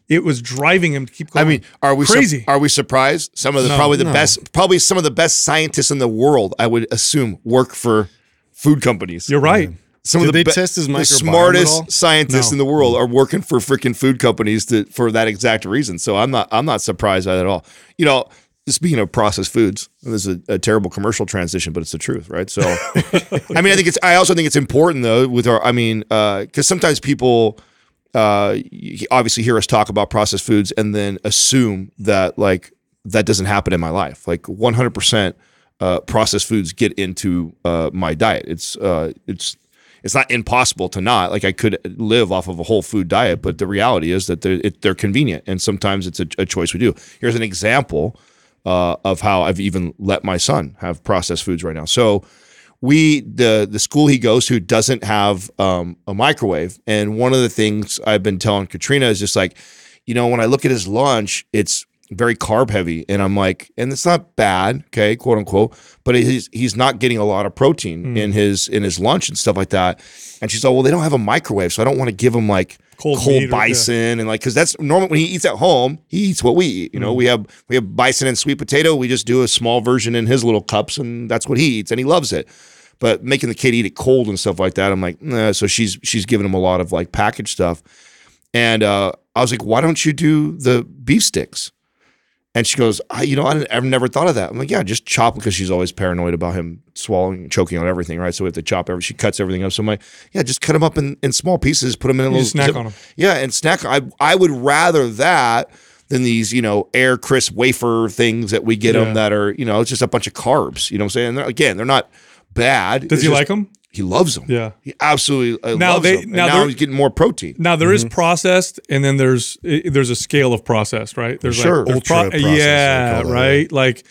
It was driving him to keep going. I mean, are we crazy? Su- are we surprised? Some of the probably the best, probably some of the best scientists in the world, I would assume, work for food companies. You're right. Mm-hmm. Some Did of the they be- test his the microbiome at smartest scientists No. in the world are working for freaking food companies to for that exact reason. So I'm not I'm not surprised by that at all. You know, speaking of processed foods, this is a, a terrible commercial transition, but it's the truth, right? So, I mean, I think it's I also think it's important though with our I mean, because sometimes people uh, obviously hear us talk about processed foods and then assume that like that doesn't happen in my life. Like 100% uh, processed foods get into uh, my diet. It's uh, it's it's not impossible to not like I could live off of a whole food diet, but the reality is that they're, it, they're convenient and sometimes it's a, a choice we do. Here's an example uh, of how I've even let my son have processed foods right now. So we the the school he goes to doesn't have um, a microwave, and one of the things I've been telling Katrina is just like, you know, when I look at his lunch, it's very carb heavy, and I'm like, and it's not bad, okay, quote unquote, but he's he's not getting a lot of protein in his in his lunch and stuff like that. And she's like, well, they don't have a microwave, so I don't want to give him like Cold cold, meat or- bison and like because that's normal when he eats at home, he eats what we eat. You know, we have we have bison and sweet potato. We just do a small version in his little cups, and that's what he eats, and he loves it. But making the kid eat it cold and stuff like that, I'm like, nah. So she's she's giving him a lot of like packaged stuff, and uh, I was like, why don't you do the beef sticks? And she goes, I, you know, I, I've never thought of that. I'm like, yeah, just chop because she's always paranoid about him swallowing, choking on everything, right? So we have to chop every. She cuts everything up. So I'm like, yeah, just cut them up in, in small pieces, put them in a You little snack zip- on 'em. Yeah, and snack. I I would rather that than these, you know, air crisp wafer things that we get Yeah. them that are, you know, it's just a bunch of carbs. You know what I'm saying? And they're- again, they're not bad. Does It's he just- like them? He loves them. Yeah. He absolutely uh, Now loves they- them. And now now, they're- he's getting more protein. Now there is Mm-hmm. processed, and then there's i- there's a scale of processed, right? There's Sure. like Ultra processed, yeah, they call it, right. Like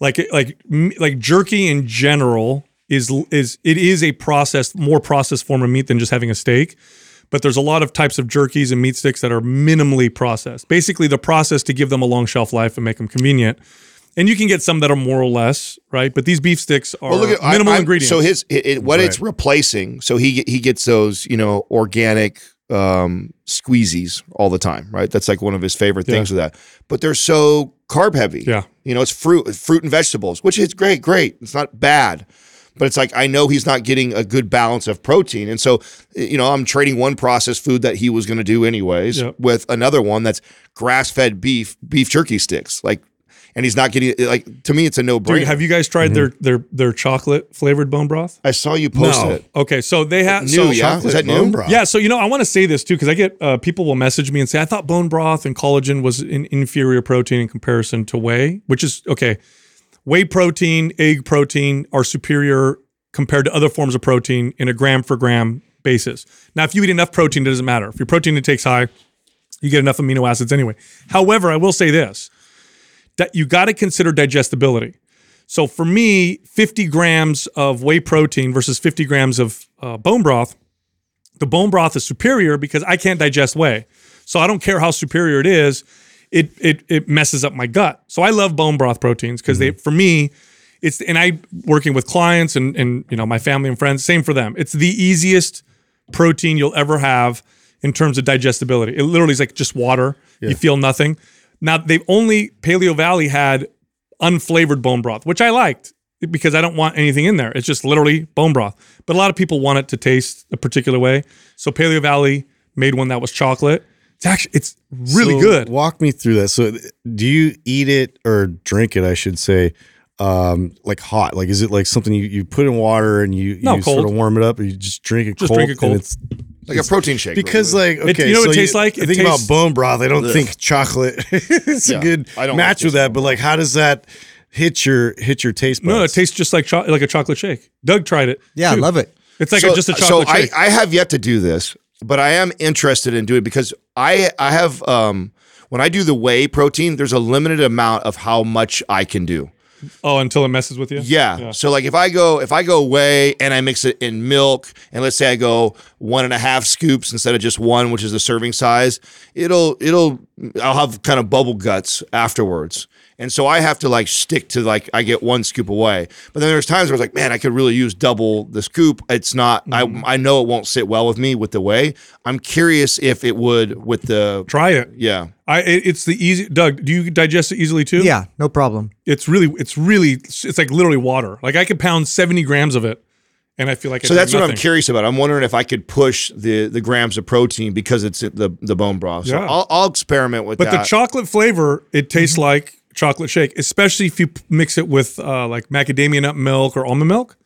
like like like jerky in general is is it is a processed more processed form of meat than just having a steak. But there's a lot of types of jerkies and meat sticks that are minimally processed. Basically, the process to give them a long shelf life and make them convenient. And you can get some that are more or less right, but these beef sticks are Well, look at minimal I'm- ingredients. So his it, it- what it's replacing. So he he gets those you know organic um, squeezies all the time, right? That's like one of his favorite things with that. But they're so carb heavy. Yeah. you know, it's fruit fruit and vegetables, which is great, great. It's not bad. But it's like I know he's not getting a good balance of protein, and so you know I'm trading one processed food that he was going to do anyways Yep. with another one that's grass fed beef beef jerky sticks. Like, and he's not getting like to me it's a no brainer. Have you guys tried their their their chocolate flavored bone broth? I saw you post No. it. Okay, so they have New, so yeah? Is that bone new? broth. Yeah, so you know, I want to say this too because I get uh, people will message me and say I thought bone broth and collagen was an inferior protein in comparison to whey, which is okay. Whey protein, egg protein are superior compared to other forms of protein in a gram for gram basis. Now, if you eat enough protein, it doesn't matter. If your protein intake's high, you get enough amino acids anyway. However, I will say this: that you got to consider digestibility. So for me, 50 grams of whey protein versus 50 grams of uh, bone broth, the bone broth is superior because I can't digest whey. So I don't care how superior it is, it it it messes up my gut. So I love bone broth proteins because they for me, it's and I working with clients and and you know my family and friends, same for them. It's the easiest protein you'll ever have in terms of digestibility. It literally is like just water. You feel nothing. Now they've only Paleo Valley had unflavored bone broth, which I liked because I don't want anything in there. It's just literally bone broth. But a lot of people want it to taste a particular way. So Paleo Valley made one that was chocolate. It's actually it's really So good. Walk me through that. So, do you eat it or drink it? I should say, um, like hot. Like, is it like something you, you put in water and you, No, you sort of warm it up, or you just drink it Just cold? drink it cold. And it's Like a protein shake. because, really. like, okay, you know what it tastes like? I It think tastes- about bone broth. I don't think chocolate is Yeah, a good I don't match like with that. But like, how does that hit your hit your taste buds? No, it tastes just like cho- like a chocolate shake. Doug tried it. Yeah, I love it. It's like so, a, just a so chocolate I. I have yet to do this, but I am interested in doing it because I I have um when I do the whey protein, there's a limited amount of how much I can do. Oh, until it messes with you. Yeah. So like if I go if I go whey and I mix it in milk and let's say I go one and a half scoops instead of just one, which is the serving size, it'll it'll I'll have kind of bubble guts afterwards. And so I have to like stick to like I get one scoop away. But then there's times where it's like, man, I could really use double the scoop. It's not Mm-hmm. I I know it won't sit well with me with the whey. I'm curious if it would with the Try it. yeah. I it's the easy. Doug, do you digest it easily too? Yeah, no problem. It's really it's really it's like literally water. Like I could pound seventy grams of it, and I feel like I So drink that's what I'm curious about. I'm wondering if I could push the the grams of protein because it's the the bone broth. So Yeah. I'll, I'll experiment with that. But the chocolate flavor, it tastes Mm-hmm. like chocolate shake, especially if you mix it with uh, like macadamia nut milk or almond milk.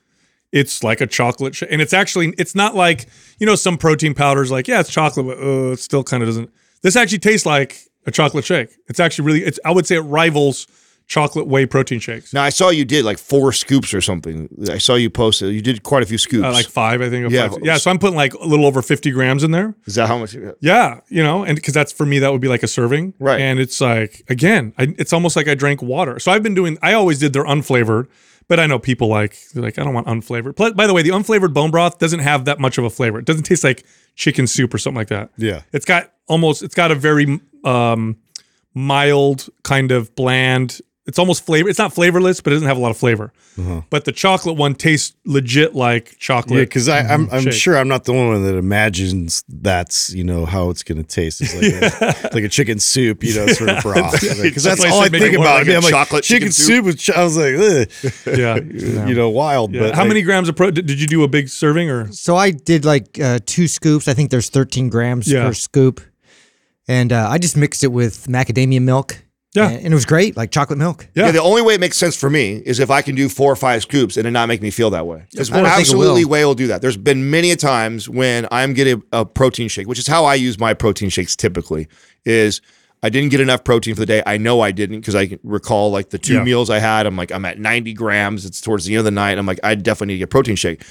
It's like a chocolate shake, and it's actually it's not like you know some protein powders like yeah it's chocolate, but uh, it still kind of doesn't. This actually tastes like a chocolate shake. It's actually really it's I would say it rivals chocolate whey protein shakes. now I saw you did like four scoops or something. I saw you posted. You did quite a few scoops. Uh, like five, I think. Yeah. five. yeah. So I'm putting like a little over 50 grams in there. Is that how much? You, Yeah, you know, and because that's for me, that would be like a serving, Right. And it's like again, I, it's almost like I drank water. So I've been doing. I always did their unflavored, but I know people like they're like I don't want unflavored. By the way, the unflavored bone broth doesn't have that much of a flavor. It doesn't taste like chicken soup or something like that. Yeah. it's got almost. It's got a very um, mild kind of bland. It's almost flavor. It's not flavorless, but it doesn't have a lot of flavor. But the chocolate one tastes legit like chocolate. Yeah, because I'm I'm Shake. sure I'm not the only one that imagines that's you know how it's gonna taste. It's like a, like a chicken soup, you know, sort of broth. Because That's that's, all I think about. like I a mean, I'm like chocolate chicken, chicken soup. with ch- I was like, Ugh, yeah. you know, wild. Yeah. But How I- many grams of pro? Did did you do a big serving or? So I did like uh, two scoops. I think there's 13 grams Yeah. per scoop, and uh, I just mixed it with macadamia milk Yeah. and, and it was great, like chocolate milk. Yeah. Yeah. the only way it makes sense for me is if I can do four or five scoops and it not make me feel that way. Because I don't it absolutely will. way will do that. There's been many a times when I'm getting a protein shake, which is how I use my protein shakes typically, is I didn't get enough protein for the day. I know I didn't because I recall like the two Yeah. meals I had. I'm like, I'm at 90 grams. It's towards the end of the night. I'm like, I definitely need to get a protein shake.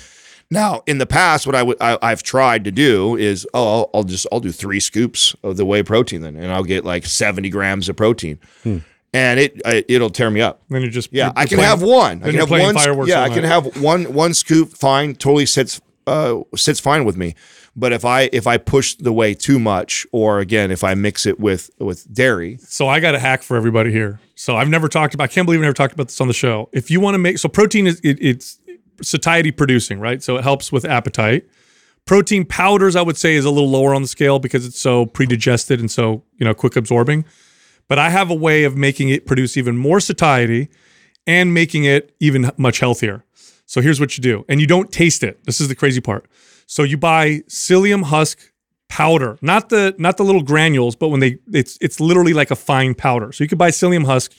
Now, in the past, what I would I, I've tried to do is, oh, I'll, I'll just I'll do three scoops of the whey protein then, and I'll get like 70 grams of protein, and it it'll tear me up. Then you just Yeah, I can playing- have one. I can have one. fireworks Yeah, I can have one one scoop. Fine, totally sits uh sits fine with me. But if I if I push the whey too much, or again if I mix it with with dairy, So I got a hack for everybody here. So I've never talked about. I can't believe I never talked about this on the show. If you want to make so protein is it, it's satiety producing, right? So it helps with appetite. Protein powders, I would say, is a little lower on the scale because it's so pre-digested and so you know quick absorbing. But I have a way of making it produce even more satiety and making it even much healthier. So here's what you do, and you don't taste it. This is the crazy part. So you buy psyllium husk powder, not the not the little granules, but when they it's it's literally like a fine powder. So you could buy psyllium husk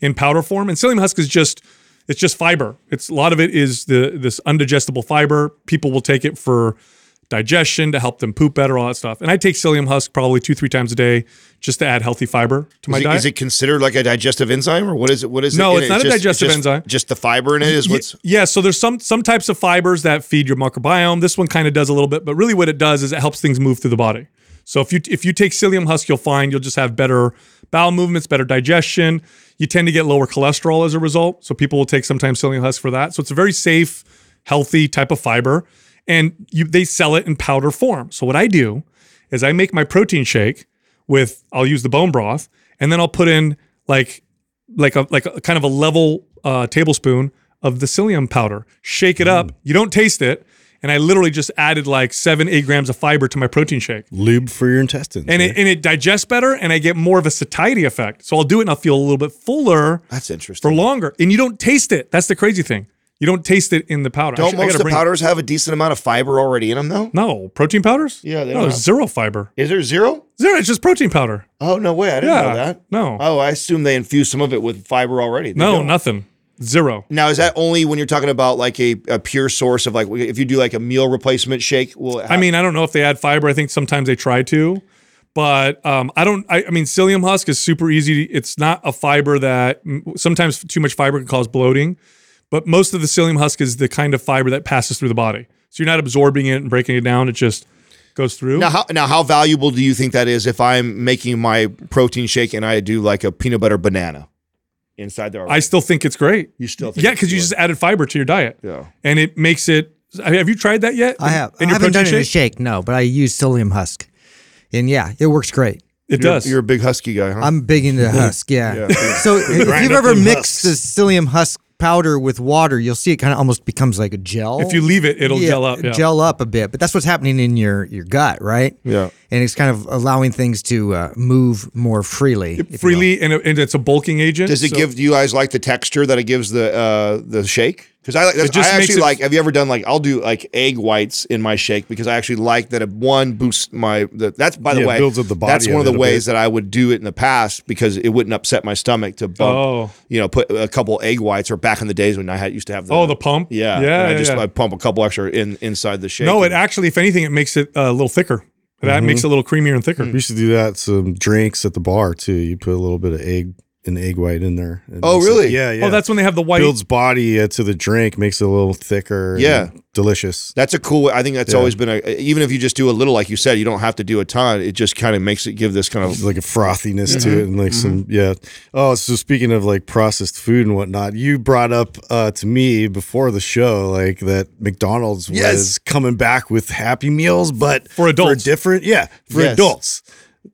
in powder form, and psyllium husk is just it's just fiber. It's a lot of it is the this undigestible fiber. People will take it for digestion to help them poop better, all that stuff. And I take psyllium husk probably two three times a day just to add healthy fiber to my is it, diet. is it considered like a digestive enzyme, or what is it? What is it? No, it's it? not a just- digestive just- enzyme. Just the fiber in it is what's. yeah, so there's some some types of fibers that feed your microbiome. This one kind of does a little bit, but really what it does is it helps things move through the body. So if you if you take psyllium husk, you'll find you'll just have better bowel movements, better digestion. You tend to get lower cholesterol as a result. So people will take sometimes psyllium husk for that. So it's a very safe, healthy type of fiber, and you they sell it in powder form. So what I do is I make my protein shake with I'll use the bone broth, and then I'll put in like like a like a kind of a level uh, tablespoon of the psyllium powder. Shake it up. You don't taste it, and I literally just added like seven eight grams of fiber to my protein shake, Lube for your intestines. and eh? it and it digests better, and I get more of a satiety effect. So I'll do it, and I'll feel a little bit fuller That's interesting. for longer, and you don't taste it. That's the crazy thing. You don't taste it in the powder. Don't I most of the powders have a decent amount of fiber already in them, though? No protein powders. Yeah, they no, don't there's have- zero fiber. Is there zero? Zero. It's just protein powder. Oh no way! I didn't Yeah. know that. No. Oh, I assume they infuse some of it with fiber already. They No, don't. nothing. Zero. Now, is that only when you're talking about like a, a pure source of like if you do like a meal replacement shake? Will it I mean, I don't know if they add fiber. I think sometimes they try to, but um, I don't. I, I mean, psyllium husk is super easy. It's not a fiber that sometimes too much fiber can cause bloating, but most of the psyllium husk is the kind of fiber that passes through the body. So you're not absorbing it and breaking it down. It just goes through. now how now how valuable do you think that is if I'm making my protein shake and I do like a peanut butter banana inside there? I still think it's great. you still think Yeah, because you just added fiber to your diet. Yeah. and it makes it. Have you tried that yet? I have. In I haven't done protein it in a shake? shake, no, but I use psyllium husk, and yeah, it works great. It You're- does. You're a big husky guy, huh? I'm big into husk, yeah. So if you've ever mixed husks. the psyllium husk powder with water, you'll see it kind of almost becomes like a gel. if you leave it, it'll Yeah, gel up. Yeah. gel up a bit. But that's what's happening in your your gut, right? Yeah. and it's kind of allowing things to uh, move more freely. if you will. freely, and, and it's a bulking agent. Does it so- give do you guys like the texture that it gives the uh, the shake? Because I like that's, just I actually it- like. Have you ever done like I'll do like egg whites in my shake because I actually like that it one boosts my. The, that's by the Yeah, way builds up the body That's one of the ways bit. that I would do it in the past because it wouldn't upset my stomach to bump. Oh. You know, put a couple egg whites or back in the days when I had used to have the Oh, the pump. yeah yeah. and I just yeah. I pump a couple extra in inside the shake. No, it actually, if anything, it makes it a little thicker. That Mm-hmm. makes it a little creamier and thicker. We used to do that some drinks at the bar too. You put a little bit of egg and egg white in there. It Oh, makes it- really? yeah, yeah. Oh, that's when they have the white. builds body uh, to the drink, makes it a little thicker. and Yeah. delicious. That's a cool. I think that's Yeah. always been a. Even if you just do a little, like you said, you don't have to do a ton. It just kind of makes it give this kind of like a frothiness Mm-hmm. to it and like some yeah oh so speaking of like processed food and whatnot you brought up uh to me before the show like that mcdonald's Yes. was coming back with happy meals but For adults. for different yeah for Yes. adults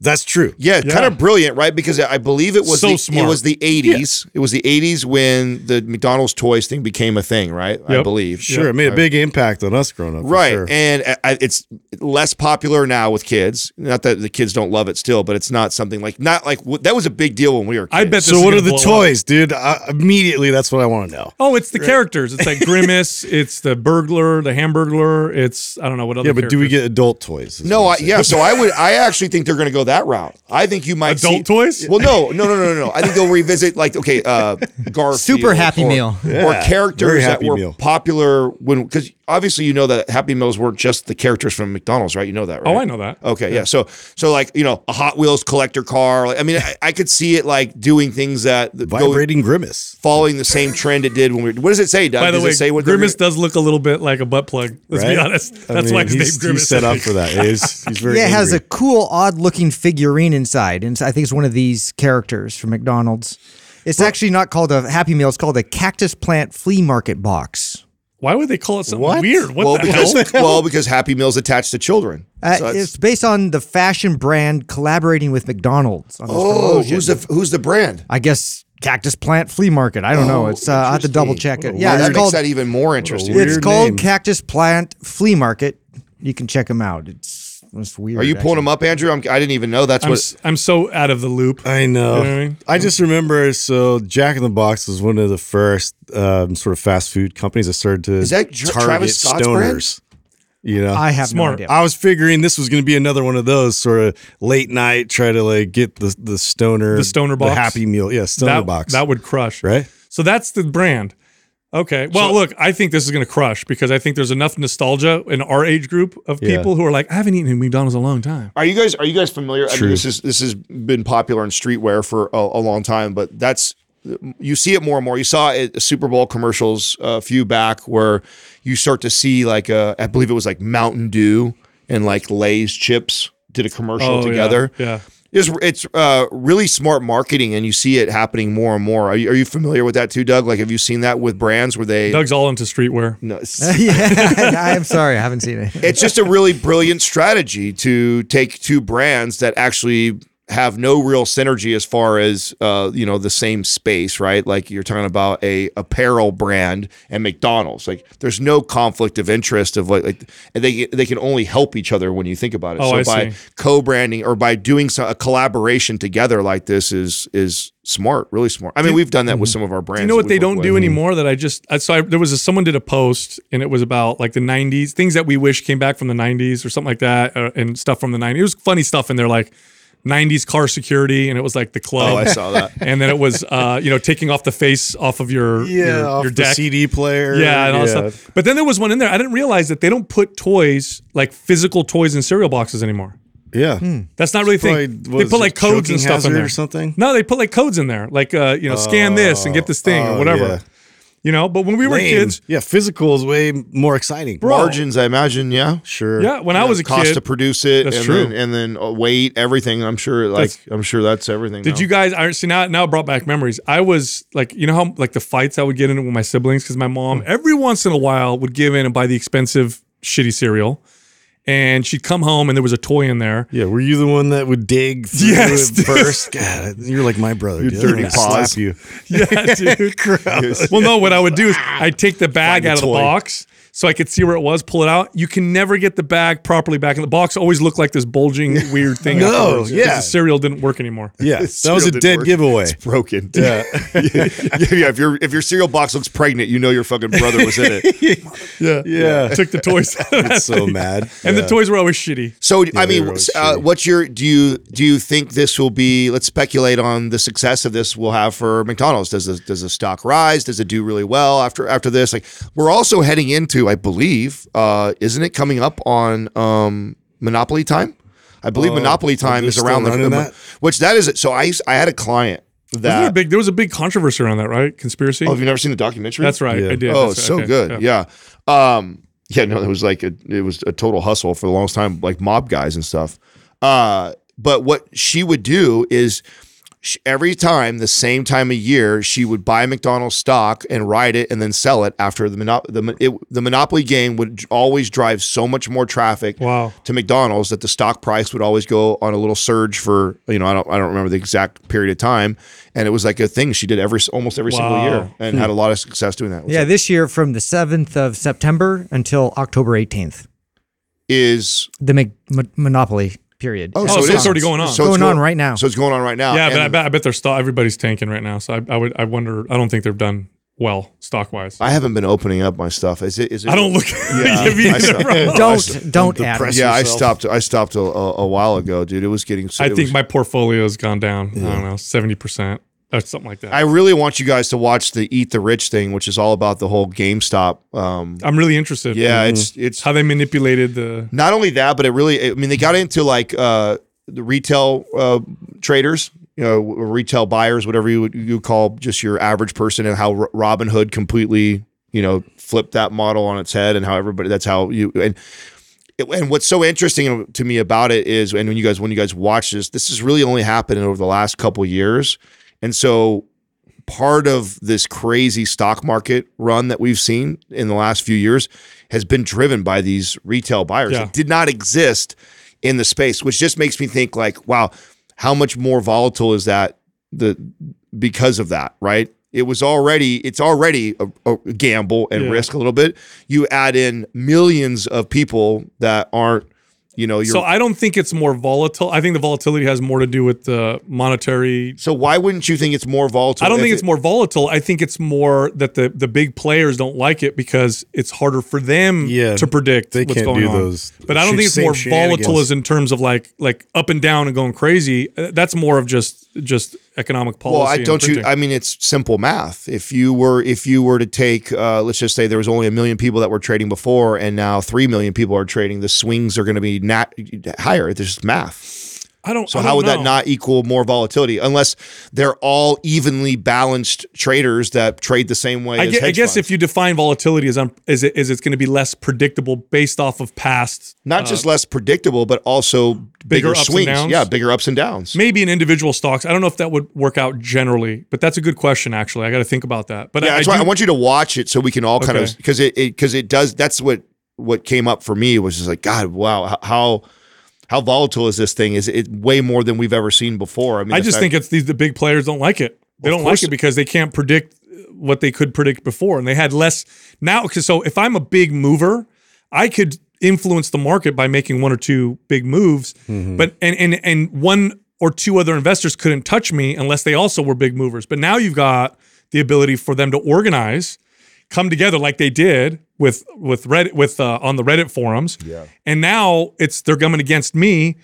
that's true Yeah, Yeah. kind of brilliant, right? Because I believe it was So the, it was the 80s. It was the 80s when the McDonald's toys thing became a thing, right? I believe. sure it made a big impact on us growing up for Right, sure. and I- I, it's less popular now with kids. Not that the kids don't love it still, but it's not something like not like that was a big deal when we were. Kids. I bet this so is what are the blow up. toys dude uh, immediately that's what i want to know Oh, it's the characters. It's like Grimace. it's the burglar, the Hamburglar. It's I don't know what other. yeah but do we get adult toys No, I, yeah. So I would. I actually think they're going to go that route. I think you might Adult see- toys? Well, no, no, no, no, no, no. I think they'll revisit like okay, uh, Garfield, Super Happy or, Meal. or Yeah, characters that were Meal. popular when because obviously you know that Happy Meals weren't just the characters from McDonald's, right? You know that, right? Oh, I know that. Okay, yeah. So, so like you know, a Hot Wheels collector car. Like, I mean, I, I could see it like doing things that that go Vibrating grimace. following the same trend it did when we. What does it say, Doug? By the does way, it say what Grimace does look a little bit like a butt plug. Let's be right? honest. I That's mean, why his he's, name Grimace. He's set up for that. He's, he's very yeah, it has a cool, odd looking figurine inside. And I think it's one of these characters from McDonald's. It's actually not called a Happy Meal, it's called a cactus plant flea market box. Why would they call it something What? weird? What well, the hell? because well, because Happy Meals attached to children. Uh, So it's- it's based on the fashion brand collaborating with McDonald's. On this oh, who's the who's the brand? I guess Cactus Plant Flea Market. I don't know. Oh, It's uh, I have to double check it. What a Yeah, that it's makes called that even more interesting. it's called name. Cactus Plant Flea Market. You can check them out. It's it's weird. Are you pulling them up, Andrew? I'm, I didn't even know that's I'm, what. s- I'm so out of the loop. I know. You know I mean? I just remember. So Jack in the Box was one of the first um, sort of fast food companies that started to Is that Tra- target Travis Scott's brand? stoners. You know, I have Smart. no idea. I was figuring this was going to be another one of those sort of late night try to like get the the stoner The stoner box? the Happy Meal, yeah, stoner that, box, that would crush. right? So that's the brand. Okay. Well, look, I think this is going to crush because I think there's enough nostalgia in our age group of Yeah. people who are like, I haven't eaten at McDonald's in a long time. Are you guys are you guys familiar? I mean, this is this has been popular in streetwear for a, a long time, but that's you see it more and more. You saw it at Super Bowl commercials a few back where you start to see like uh, I believe it was like Mountain Dew and like Lay's chips did a commercial Oh, yeah, together. Yeah. It's it's uh, really smart marketing, and you see it happening more and more. Are you, are you familiar with that too, Doug? Like, have you seen that with brands where they? Doug's all into streetwear. No, yeah, I'm sorry, I haven't seen it. it's just a really brilliant strategy to take two brands that actually have no real synergy as far as uh, you know the same space, right? Like you're talking about a apparel brand and McDonald's. Like there's no conflict of interest of like, like and they they can only help each other when you think about it. Oh, so I by see. co-branding or by doing so, a collaboration together like this is is smart, really smart. I mean, we've done that with some of our brands. Do you know what they don't with. do anymore? That I just I, so I, there was a, someone did a post and it was about like the '90s things that we wish came back from the '90s or something like that, uh, and stuff from the '90s. It was funny stuff and they're like '90s car security, and it was like the club. Oh, I saw that. and then it was uh, you know taking off the face off of your Yeah, your, off your the deck. CD player, Yeah, and all that yeah. stuff. But then there was one in there. I didn't realize that they don't put toys like physical toys in cereal boxes anymore. Yeah, That's not really a thing. what They put like codes and stuff in there or something? No, they put like codes in there, like uh, you know, scan this and get this thing oh, or whatever. yeah. You know, but when we were Lame. kids, yeah, physical is way more exciting. Bro. Margins, I imagine. Yeah. Sure. yeah, when I was a cost kid, to produce it, That's and true. then and then uh, weight, everything. I'm sure, like That's- I'm sure that's everything. Did now. you guys? I see now. Now brought back memories. I was like, you know how like the fights I would get into with my siblings because my mom every once in a while would give in and buy the expensive shitty cereal, and she'd come home and there was a toy in there. Yeah, were you the one that would dig through Yes, it first? God, you're like my brother. You dude. dirty paws. slap you. Yeah, dude. well, no, what I would do is I'd take the bag Find the out of the box so I could see where it was, pull it out. You can never get the bag properly back in the box. Always looked like this bulging weird thing. No, afterwards, 'cause yeah. the cereal didn't work anymore. Yeah, that was a dead work. giveaway. It's broken. Yeah. yeah, yeah. If your if your cereal box looks pregnant, you know your fucking brother was in it. Yeah, Yeah. Took the toys, out. It's so mad. and Yeah. the toys were always shitty. So I mean, were really uh, what's your do you do you think this will be? Let's speculate on the success of this will have for McDonald's. Does the does the stock rise? Does it do really well after after this? Like we're also heading into, I believe, uh, isn't it coming up on um, Monopoly time? I believe Monopoly time is around the, the that? which that is. It. So I I had a client Wasn't there, a that. big, there was a big controversy around that, right? Conspiracy. Oh, have you never seen the documentary? That's right. Yeah. I did. Oh, That's so right. Okay. good. Yeah. Um, yeah, no, it was like a, it was a total hustle for the longest time, like mob guys and stuff. Uh, but what she would do is sh every time, the same time of year, she would buy McDonald's stock and ride it and then sell it after the mono- the it, the Monopoly game would always drive so much more traffic Wow. to McDonald's that the stock price would always go on a little surge for you know I don't I don't remember the exact period of time, and it was like a thing she did every almost every single year and had a hmm. lot of success doing that. Yeah, this year from the 7th of September until October 18th, is the Monopoly period. Oh, so it it's already going on. So it's Going on right now. So it's going on right now. yeah, but I bet I bet they're still everybody's tanking right now. So I, I would I wonder. I don't think they're done well stock wise. I haven't been opening up my stuff. Is it? Is it I don't look. Yeah, Yeah, me either, saw- bro. Don't don't the Adam. press- Yeah, I stopped. I stopped a, a, a while ago, dude. It was getting. I think was- my portfolio has gone down. I don't know, seventy percent or something like that. I really want you guys to watch the Eat the Rich thing, which is all about the whole GameStop. Um, I'm really interested. yeah, it's it's how they manipulated the. not only that, but it really. I mean, they got into like uh, the retail uh, traders, you know, retail buyers, whatever you would you call just your average person, and how R- Robinhood completely, you know, flipped that model on its head, and how everybody. That's how you and. And what's so interesting to me about it is, and when you guys when you guys watch this, this has really only happened over the last couple years, and so part of this crazy stock market run that we've seen in the last few years has been driven by these retail buyers. Yeah. It did not exist in the space, which just makes me think like, wow, how much more volatile is that the because of that, right? It was already it's already a, a gamble and Yeah. risk a little bit. You add in millions of people that aren't, you know, So I don't think it's more volatile. I think the volatility has more to do with the monetary. so why wouldn't you think it's more volatile? I don't think it- it's more volatile. I think it's more that the the big players don't like it because it's harder for them Yeah, to predict they what's can't going do on. those But I don't think it's more volatile as in terms of like like up and down and going crazy. Uh, That's more of just just economic policy. Well, I don't you. I mean, it's simple math. If you were, if you were to take, uh, let's just say there was only a million people that were trading before, and now three million people are trading, the swings are going to be nat- higher. There's just math. I don't. So I how don't would that not equal more volatility? Unless they're all evenly balanced traders that trade the same way. I, as gue- I guess if you define volatility as un, is it is it's going to be less predictable based off of past not just less predictable, but also bigger, Uh, and swings. Yeah, bigger ups and downs. maybe in individual stocks. I don't know if that would work out generally, but that's a good question. Actually, I got to think about that. But Yeah, I, that's I do- I want you to watch it so we can all kind of because it because it, does. That's what what came up for me was just like God, wow, how how volatile is this thing? Is it way more than we've ever seen before? I mean, I just fact- think it's these the big players don't like it. They Of don't like it because they can't predict what they could predict before, and they had less now. Because so if I'm a big mover, I could influence the market by making one or two big moves, Mm-hmm. but and and and one or two other investors couldn't touch me unless they also were big movers. But now you've got the ability for them to organize, come together like they did with with Reddit with uh, on the Reddit forums. Yeah. And now it's they're coming against me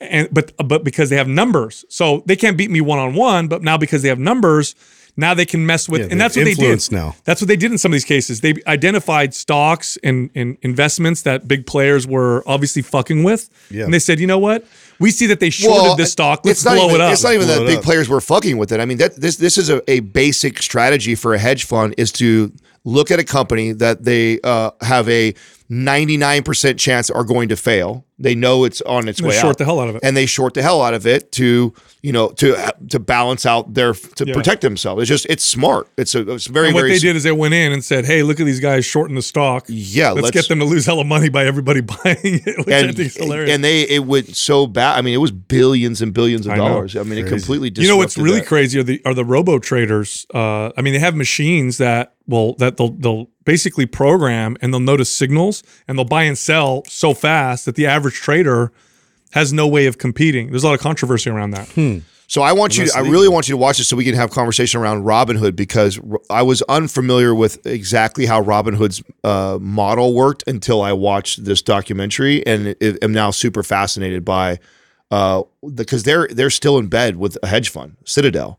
and but but because they have numbers. So they can't beat me one on one, but now because they have numbers, now they can mess with Yeah, and that's what they did. now. That's what they did in some of these cases. They identified stocks and, and investments that big players were obviously fucking with. Yeah. And they said, you know what? We see that they shorted Well, this stock. Let's it's not blow even, it up. It's not even Blow that big up. players were fucking with it. I mean, that this this is a, a basic strategy for a hedge fund is to look at a company that they uh, have a 99% chance are going to fail. They know it's on its They way short out. the hell out of it. And they short the hell out of it to, you know, to to balance out their to Yeah. protect themselves. It's just it's smart. It's a it's very and what very they did is they went in and said, "Hey, look at these guys shorting the stock. Yeah, let's, let's- get them to lose hell of money by everybody buying it." Which I and, think is hilarious. and they it went so bad. I mean, it was billions and billions of I dollars. I mean, it completely you know what's really that. crazy are the are the robo traders. Uh, I mean, they have machines that will that they'll they'll basically program and they'll notice signals and they'll buy and sell so fast that the average trader has no way of competing. There's a lot of controversy around that. So I want you. To, I really want you to watch this so we can have conversation around Robinhood because I was unfamiliar with exactly how Robinhood's uh, model worked until I watched this documentary, and it, it- am now super fascinated by uh, because they're they're still in bed with a hedge fund, Citadel.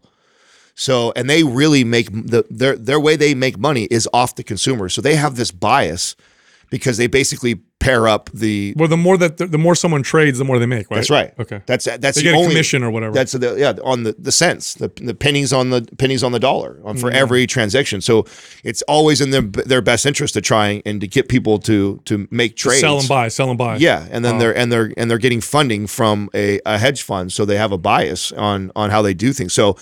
So and they really make the their their way they make money is off the consumer. So they have this bias because they basically pair up the Well, the more that the, the more someone trades, the more they make. Right. that's right. Okay. That's that's They the get a only commission or whatever. That's the yeah on the the cents, the, the pennies on the pennies on the dollar on Mm. for every transaction. So it's always in their their best interest to try and to get people to to make trades. sell and buy, sell and buy. Yeah, and then they're and they're and they're getting funding from a, a hedge fund, so they have a bias on on how they do things. So,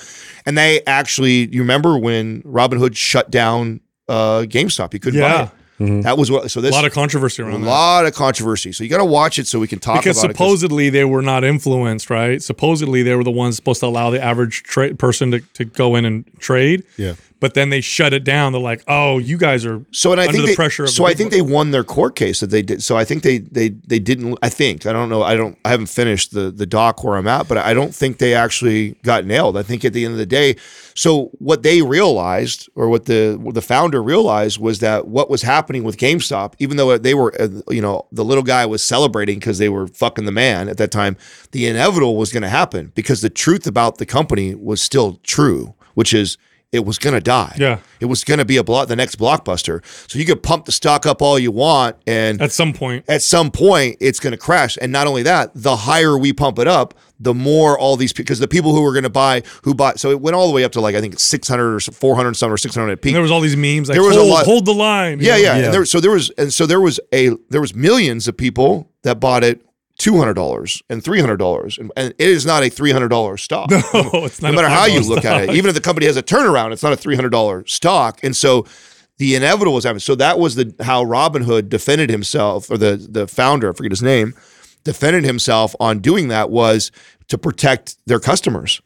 and they actually, you remember when Robinhood shut down uh, GameStop? You couldn't Yeah. buy it. Mm-hmm. That was what. So this A lot of controversy a around that. A lot of controversy. So you got to watch it so we can talk because about it. 'cause- supposedly they were not influenced, right? Supposedly they were the ones supposed to allow the average tra- person to, to go in and trade. Yeah. But then they shut it down. They're like, "Oh, you guys are So and I under think the they, pressure of so the I think they won their court case that they did. So I think they they they didn't. I think I don't know. I don't. I haven't finished the the doc where I'm at, but I don't think they actually got nailed. I think at the end of the day, so what they realized, or what the what the founder realized, was that what was happening with GameStop, even though they were, uh, you know, the little guy was celebrating because they were fucking the man at that time, the inevitable was going to happen because the truth about the company was still true, which is. It was gonna die. Yeah. It was gonna be a block, the next blockbuster. So you could pump the stock up all you want, and at some point. at some point it's going to crash. And not only that, the higher we pump it up, the more all these because the people who were going to buy who bought so it went all the way up to like I think 600 or 400 some or 600 at peak. And there was all these memes like There was a hold, lot- hold the line. yeah, know? yeah, Yeah. And there, so there was and so there was a there was millions of people that bought it $200 and $300 and, and it is not a $300 stock. No, it's not. no matter how you $5 look at it, even if the company has a turnaround, it's not a three hundred dollar stock, and so the inevitable was happening. So that was the how Robinhood defended himself, or the the founder, I forget his name, defended himself on doing that was to protect their customers.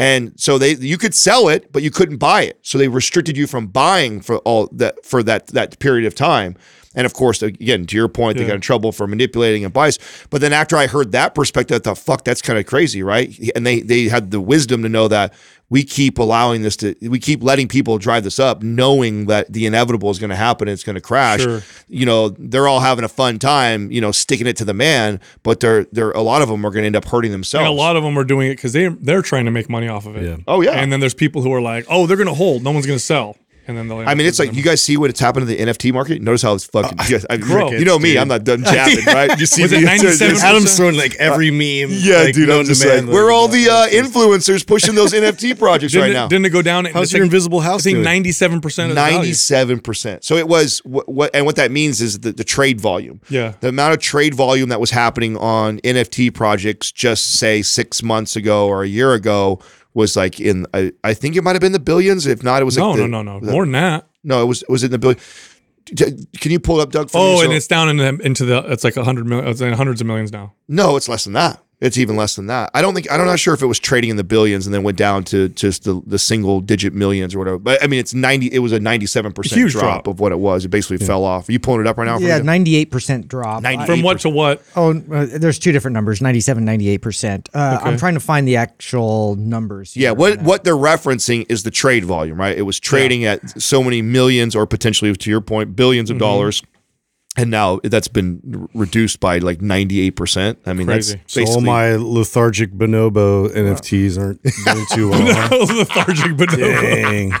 And so they you could sell it, but you couldn't buy it. So they restricted you from buying for all that for that that period of time. And of course, again, to your point, they got in trouble for manipulating and bias. But then after I heard that perspective, I thought, fuck, that's kind of crazy, right? And they they had the wisdom to know that we keep allowing this to we keep letting people drive this up, knowing that the inevitable is going to happen, and it's going to crash. Sure. You know, they're all having a fun time, you know, sticking it to the man, but they're they're a lot of them are going to end up hurting themselves. And a lot of them are doing it because they they're trying to make money off of it. Yeah. Oh, yeah. And then there's people who are like, oh, they're gonna hold. No one's gonna sell. And then they'll. I mean, it's like you guys see what it's happened to the NFT market. Notice how it's fucking. you, guys- I- Bro. you know me, I'm not done jabbing, right? You see Was it me- 97%? Adam's throwing like every meme. Yeah, like, dude, I'm just man, like, we're all the uh, influencers pushing those NFT projects didn't, right it, now. didn't it go down? How's your like- invisible I house think doing? ninety-seven percent of the value. Ninety-seven percent. So it was what, what, and what that means is the, the trade volume. Yeah. the amount of trade volume that was happening on NFT projects, just say six months ago or a year ago, was like in. I, I think it might have been the billions. If not, it was No, like no, the- no, no, the- more than that. No, it was was it in the billion? Can you pull up, Doug? Oh, So- and it's down in the, into the. It's like a hundred million. It's in hundreds of millions now. No, it's less than that. It's even less than that. I don't think I'm not sure if it was trading in the billions and then went down to just the, the single digit millions or whatever. But I mean, it's ninety. It was a ninety-seven percent Huge drop, drop. of what it was. It basically fell off. Are you pulling it up right now? Yeah, ninety-eight percent drop. 90 I- From what to what? oh, uh, there's two different numbers: 97, 98 percent. Uh, I'm trying to find the actual numbers. Yeah, what on what they're referencing is the trade volume, right? It was trading at so many millions, or potentially, to your point, 1000000000s Mm-hmm. of dollars, and now that's been reduced by like ninety eight percent. I mean, Crazy. that's So all my lethargic bonobo NFTs aren't doing too well. huh? Lethargic, but no. Dang.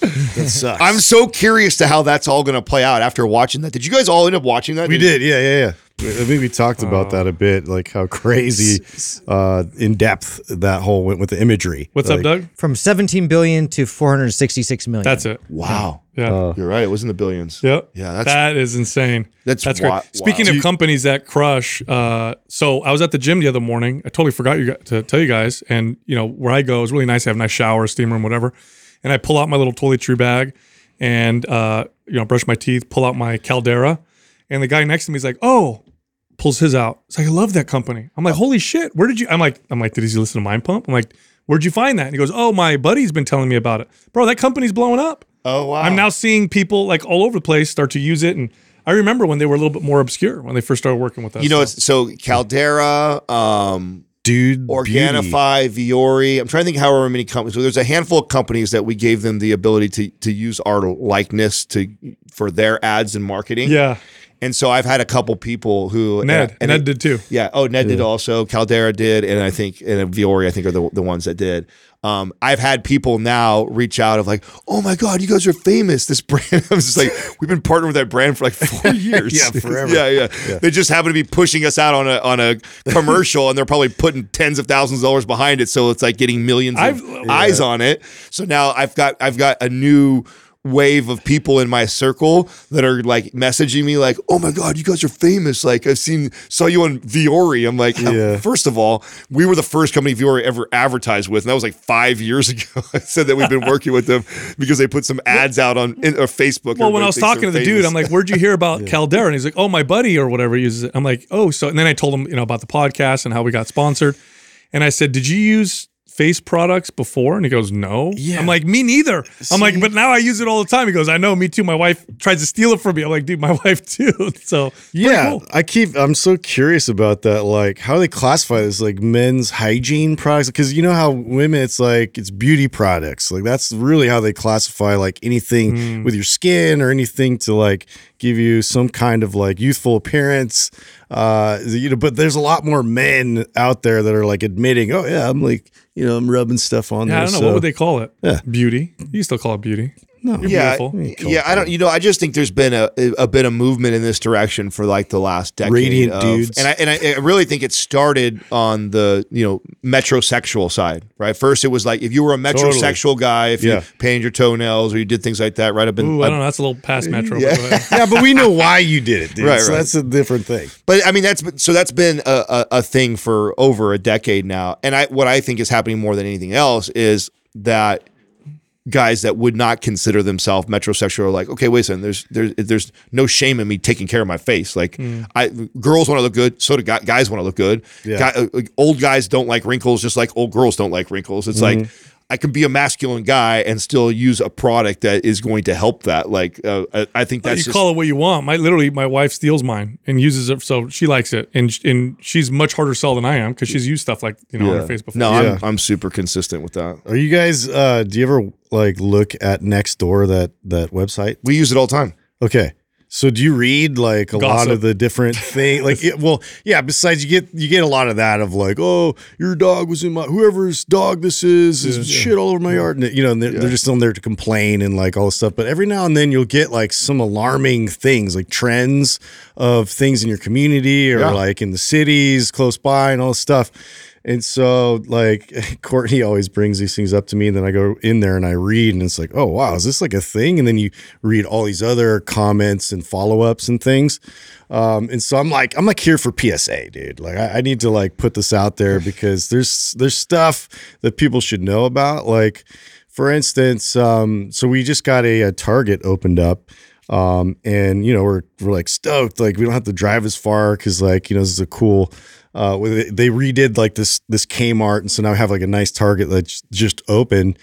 That sucks. I'm so curious to how that's all going to play out after watching that. Did you guys all end up watching that? We did, yeah, yeah, yeah. I think we talked about that a bit, like how crazy uh, in depth that whole went with the imagery. What's Like, up, Doug? From 17 billion to 466 million. That's it. Wow. Yeah. You're right. It was in the billions. Yep. Yeah, that's that is insane. that's That's wi- great. Speaking wow. of companies that crush, uh, so I was at the gym the other morning. I totally forgot you to tell you guys, and you know where I go is really nice. I have a nice shower, steam room, whatever. And I pull out my little toiletry bag, and uh, you know brush my teeth, pull out my Caldera, and the guy next to me is like, "Oh." Pulls his out. It's like I love that company. I'm like, holy shit! Where did you? I'm like, I'm like, did he listen to Mind Pump? I'm like, where'd you find that? And he goes, oh, my buddy's been telling me about it, bro. That company's blowing up. Oh wow. I'm now seeing people like all over the place start to use it, and I remember when they were a little bit more obscure when they first started working with us. You know, So- it's so Caldera, um, dude, beauty. Organifi, Vuori. I'm trying to think however many companies. So there's a handful of companies that we gave them the ability to to use our likeness to for their ads and marketing. yeah, And so I've had a couple people who Ned, and Ned it- did too. Yeah. Oh, Ned did also. Caldera did, and I think and Vuori I think are the the ones that did. Um, I've had people now reach out of like, oh my god, you guys are famous. This brand. I was just like, we've been partnering with that brand for like four years. Yeah, forever. yeah, yeah, They just happen to be pushing us out on a on a commercial, and they're probably putting tens of thousands of dollars behind it. So it's like getting millions of I've- eyes on it. So now I've got I've got a new wave of people in my circle that are like messaging me like, "Oh my god, you guys are famous! Like I've seen saw you on Vuori." I'm like, Yeah. first of all, we were the first company Vuori ever advertised with, and that was like five years ago. I said that we've been working with them because they put some ads out on in, or Facebook. Well, when I was talking to the dude. I'm like, "Where'd you hear about Caldera?" And he's like, "Oh, my buddy or whatever uses it." I'm like, "Oh, so." And then I told him, you know, about the podcast and how we got sponsored. And I said, "Did you use face products before? And he goes, no. Yeah. I'm like, me neither. I'm like, but now I use it all the time. He goes, I know, me too. My wife tries to steal it from me. I'm like, dude, my wife too. So Yeah, cool. I keep. I'm so curious about that. Like, how they classify this, like men's hygiene products? Because you know how women, it's like it's beauty products. Like that's really how they classify like anything Hmm. with your skin or anything to like give you some kind of like youthful appearance. Uh, you know, but there's a lot more men out there that are like admitting, oh yeah, I'm like, you know, I'm rubbing stuff on Yeah, there. I don't know. so- what would they call it? Yeah. Beauty. You still call it beauty. No. You're yeah, beautiful. yeah. I don't. You know, I just think there's been a a bit of movement in this direction for like the last decade. Radiant of- dudes. and I and I, I really think it started on the you know metrosexual side, right? First, it was like if you were a metrosexual guy, if Yeah. you painted your toenails or you did things like that, right? I've been, Ooh, I I've- don't know. That's a little past metro. Yeah. but yeah, but we know why you did it, dude. Right, so right. that's a different thing. But I mean, that's been, so that's been a, a, a thing for over a decade now. And I what I think is happening more than anything else is that guys that would not consider themselves metrosexual are like, okay, wait a second, there's there's there's no shame in me taking care of my face. Like, Hmm. I girls want to look good, so do guy, guys want to look good. Yeah. Guy, uh, old guys don't like wrinkles, just like old girls don't like wrinkles. It's like. I can be a masculine guy and still use a product that is going to help that. Like, uh, I, I think Well, that's you just, call it what you want. My literally, my wife steals mine and uses it, so she likes it, and and she's much harder sell than I am because she's used stuff like you know on her face before. no, Yeah. I'm, I'm super consistent with that. Are you guys? uh Do you ever like look at Nextdoor that that website? We use it all the time. Okay. So do you read like a lot of the different things? Like, it, well, yeah. Besides, you get you get a lot of that of like, oh, your dog was in my whoever's dog this is is shit all over my yard, and you know, and they're, they're just on there to complain and like all this stuff. But every now and then you'll get like some alarming things, like trends of things in your community or Yeah. like in the cities close by and all this stuff. And so, like, Courtney always brings these things up to me, and then I go in there and I read, and it's like, oh, wow, is this like a thing? And then you read all these other comments and follow ups and things. Um, and so I'm like, I'm like here for PSA, dude. Like, I, I need to like put this out there because there's there's stuff that people should know about. Like, for instance, um, so we just got a, a Target opened up. Um, and you know, we're, we're like stoked. Like we don't have to drive as far because like, you know, this is a cool, uh, they redid like this, this Kmart. And so now we have like a nice Target that's just open.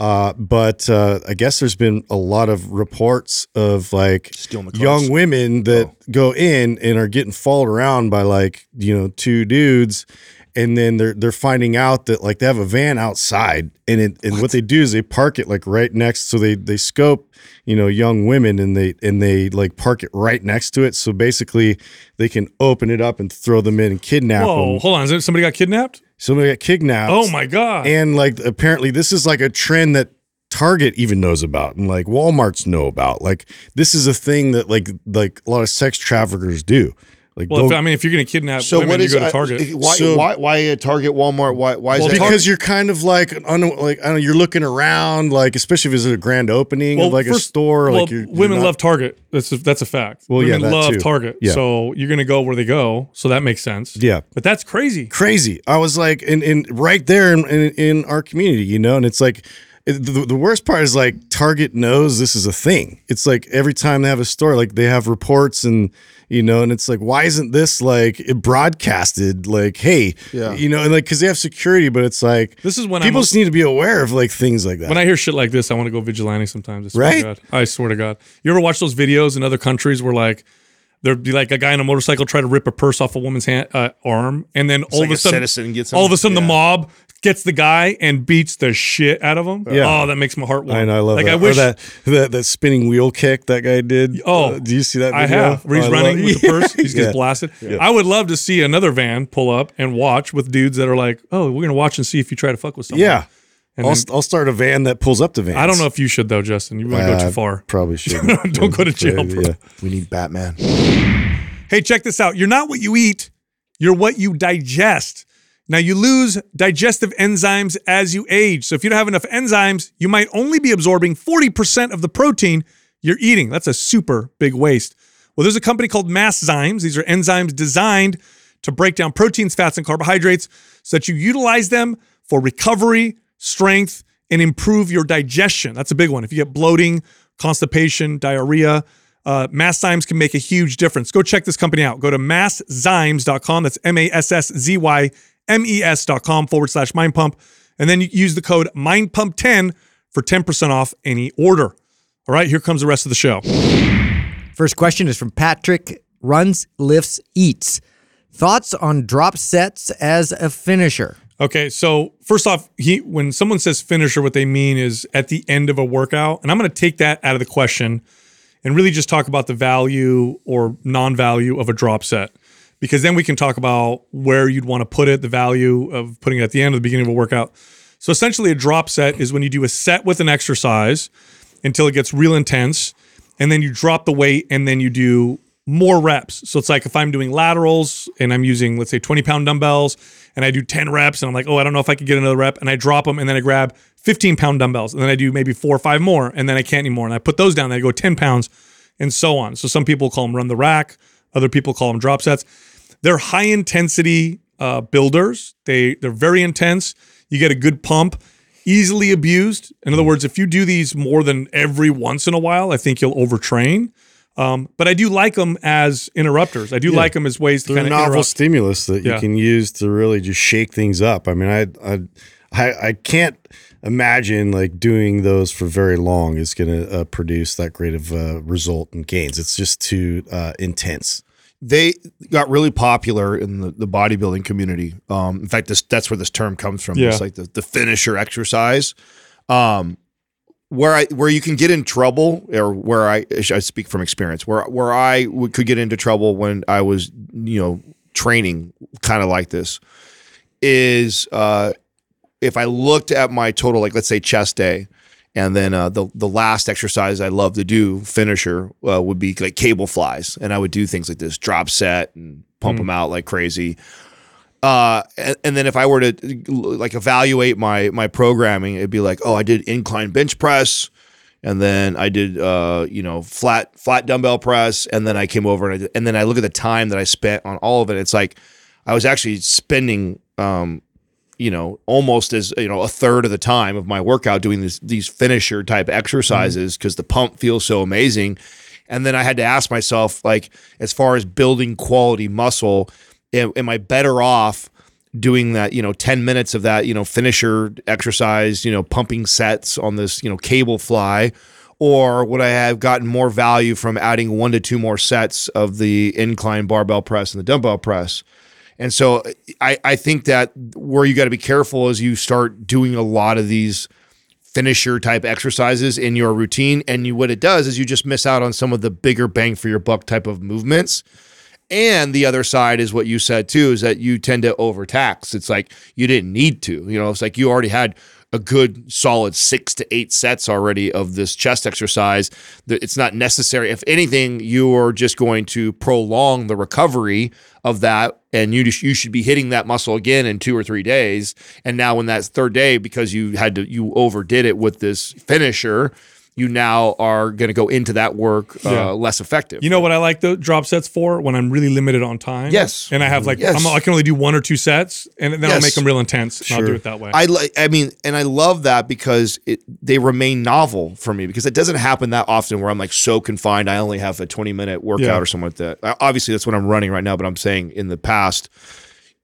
Uh, but, uh, I guess there's been a lot of reports of like Stealing the cars. young women that go in and are getting followed around by like, you know, two dudes. And then they're they're finding out that like they have a van outside, and it and what they do is they park it like right next. So they they scope, you know, young women, and they and they like park it right next to it. So basically, they can open it up and throw them in and kidnap Whoa, them. hold on. Is it somebody got kidnapped? Somebody got kidnapped. Oh my god. And like apparently this is like a trend that Target even knows about and like Walmart's know about. Like this is a thing that like like a lot of sex traffickers do. Like well, if, I mean, if you're gonna kidnap So women, what you is go to Target. Why, So- why why a Target, Walmart? Why why is Well, that? because you're kind of like un, like I don't know, you're looking around like especially if it's a grand opening of like a store well, like you're, you're women not- love Target. That's a, that's a fact. Well, yeah, women that love too. Target. Yeah. So you're gonna go where they go. So that makes sense. Yeah. But that's crazy. crazy. I was like, in, in right there in, in, in our community, you know, and it's like, it- the, the worst part is like Target knows this is a thing. It's like every time they have a store, like they have reports and, you know, and it's like, why isn't this like broadcasted? Like, hey, Yeah. you know, and like, cause they have security, but it's like, This is when people I'm, just need to be aware of like things like that. when I hear shit like this, I want to go vigilante sometimes. I swear Right? To God. I swear to God. You ever watch those videos in other countries where like there'd be like a guy on a motorcycle try to rip a purse off a woman's hand, uh, arm, and then all like of a a sudden, citizen gets all of a sudden, the mob gets the guy and beats the shit out of him. Yeah. Oh, that makes my heart warm. I know, I love like that. I wish or that, that that spinning wheel kick that guy did. Oh, Uh, do you see that? Video? I have. Where he's Oh, running love- with the purse. He Yeah. gets blasted. I would love to see another van pull up and watch with dudes that are like, oh, we're going to watch and see if you try to fuck with someone. Yeah. And I'll, then- I'll start a van that pulls up to vans. I don't know if you should, though, Justin. You might go Uh, too far. Probably should. Don't go to jail, bro. Yeah. we need Batman. Hey, check this out. You're not what you eat, you're what you digest. Now, you lose digestive enzymes as you age. So, if you don't have enough enzymes, you might only be absorbing 40% of the protein you're eating. That's a super big waste. Well, there's a company called Masszymes. These are enzymes designed to break down proteins, fats, and carbohydrates so that you utilize them for recovery, strength, and improve your digestion. That's a big one. If you get bloating, constipation, diarrhea, uh, Masszymes can make a huge difference. Go check this company out. Go to masszymes.com. That's M A S S Z Y M E S.com forward slash mind pump And then use the code MindPump10 for 10% off any order. All right, here comes the rest of the show. First question is from Patrick Runs, Lifts, Eats. Thoughts on drop sets as a finisher? Okay, so first off, he when someone says finisher, what they mean is at the end of a workout, and I'm going to take that out of the question and really just talk about the value or non-value of a drop set, because then we can talk about where you'd want to put it, the value of putting it at the end or the beginning of a workout. So essentially, a drop set is when you do a set with an exercise until it gets real intense, and then you drop the weight, and then you do more reps. So it's like if I'm doing laterals and I'm using, let's say, 20 pound dumbbells and I do 10 reps and I'm like, oh, I don't know if I could get another rep. And I drop them and then I grab 15 pound dumbbells and then I do maybe four or five more and then I can't anymore. And I put those down and I go 10 pounds and so on. So some people call them run the rack, other people call them drop sets. They're high intensity uh, builders. They they're very intense. You get a good pump, easily abused. In other words, if you do these more than every once in a while, I think you'll overtrain. Um, but I do like them as interrupters. I do like them as ways to kind of novel interrupt. stimulus that Yeah. you can use to really just shake things up. I mean, I, I, I, I can't imagine like doing those for very long is going to uh, produce that great of uh, result and gains. It's just too uh, intense. they got really popular in the, the bodybuilding community. Um, in fact, this that's where this term comes from. Yeah. It's like the, the finisher exercise. Um, where I where you can get in trouble, or where I I speak from experience, where where I could get into trouble when I was you know training kind of like this is uh, if I looked at my total, like let's say chest day, and then uh, the the last exercise I love to do, finisher, uh, would be like cable flies, and I would do things like this, drop set and pump them out like crazy. Uh, and, and then if I were to like evaluate my my programming, it'd be like, oh, I did incline bench press, and then I did uh, you know flat flat dumbbell press, and then I came over and I did, and then I look at the time that I spent on all of it. It's like I was actually spending um, you know, almost as you know a third of the time of my workout doing this, these finisher type exercises because the pump feels so amazing. And then I had to ask myself, like, as far as building quality muscle, am, am I better off doing that, you know, 10 minutes of that, you know, finisher exercise, you know, pumping sets on this, you know, cable fly? Or would I have gotten more value from adding one to two more sets of the incline barbell press and the dumbbell press? And so I, I think that where you got to be careful is you start doing a lot of these finisher type exercises in your routine. And you, what it does is you just miss out on some of the bigger bang for your buck type of movements. And the other side is what you said too, is that you tend to overtax. It's like you didn't need to, you know, it's like you already had a good solid six to eight sets already of this chest exercise. It's not necessary. If anything, you are just going to prolong the recovery of that, and you you should be hitting that muscle again in two or three days. And now, when that third day, because you had to you overdid it with this finisher, you now are going to go into that work uh, Yeah. less effective. You know what I like the drop sets for when I'm really limited on time. Yes. and I have like Yes. I'm, I can only do one or two sets, and then I'll make them real intense. And I'll do it that way. I like. I mean, and I love that because it they remain novel for me because it doesn't happen that often where I'm like so confined. I only have a 20 minute workout Yeah. or something like that. Obviously, that's what I'm running right now. But I'm saying in the past,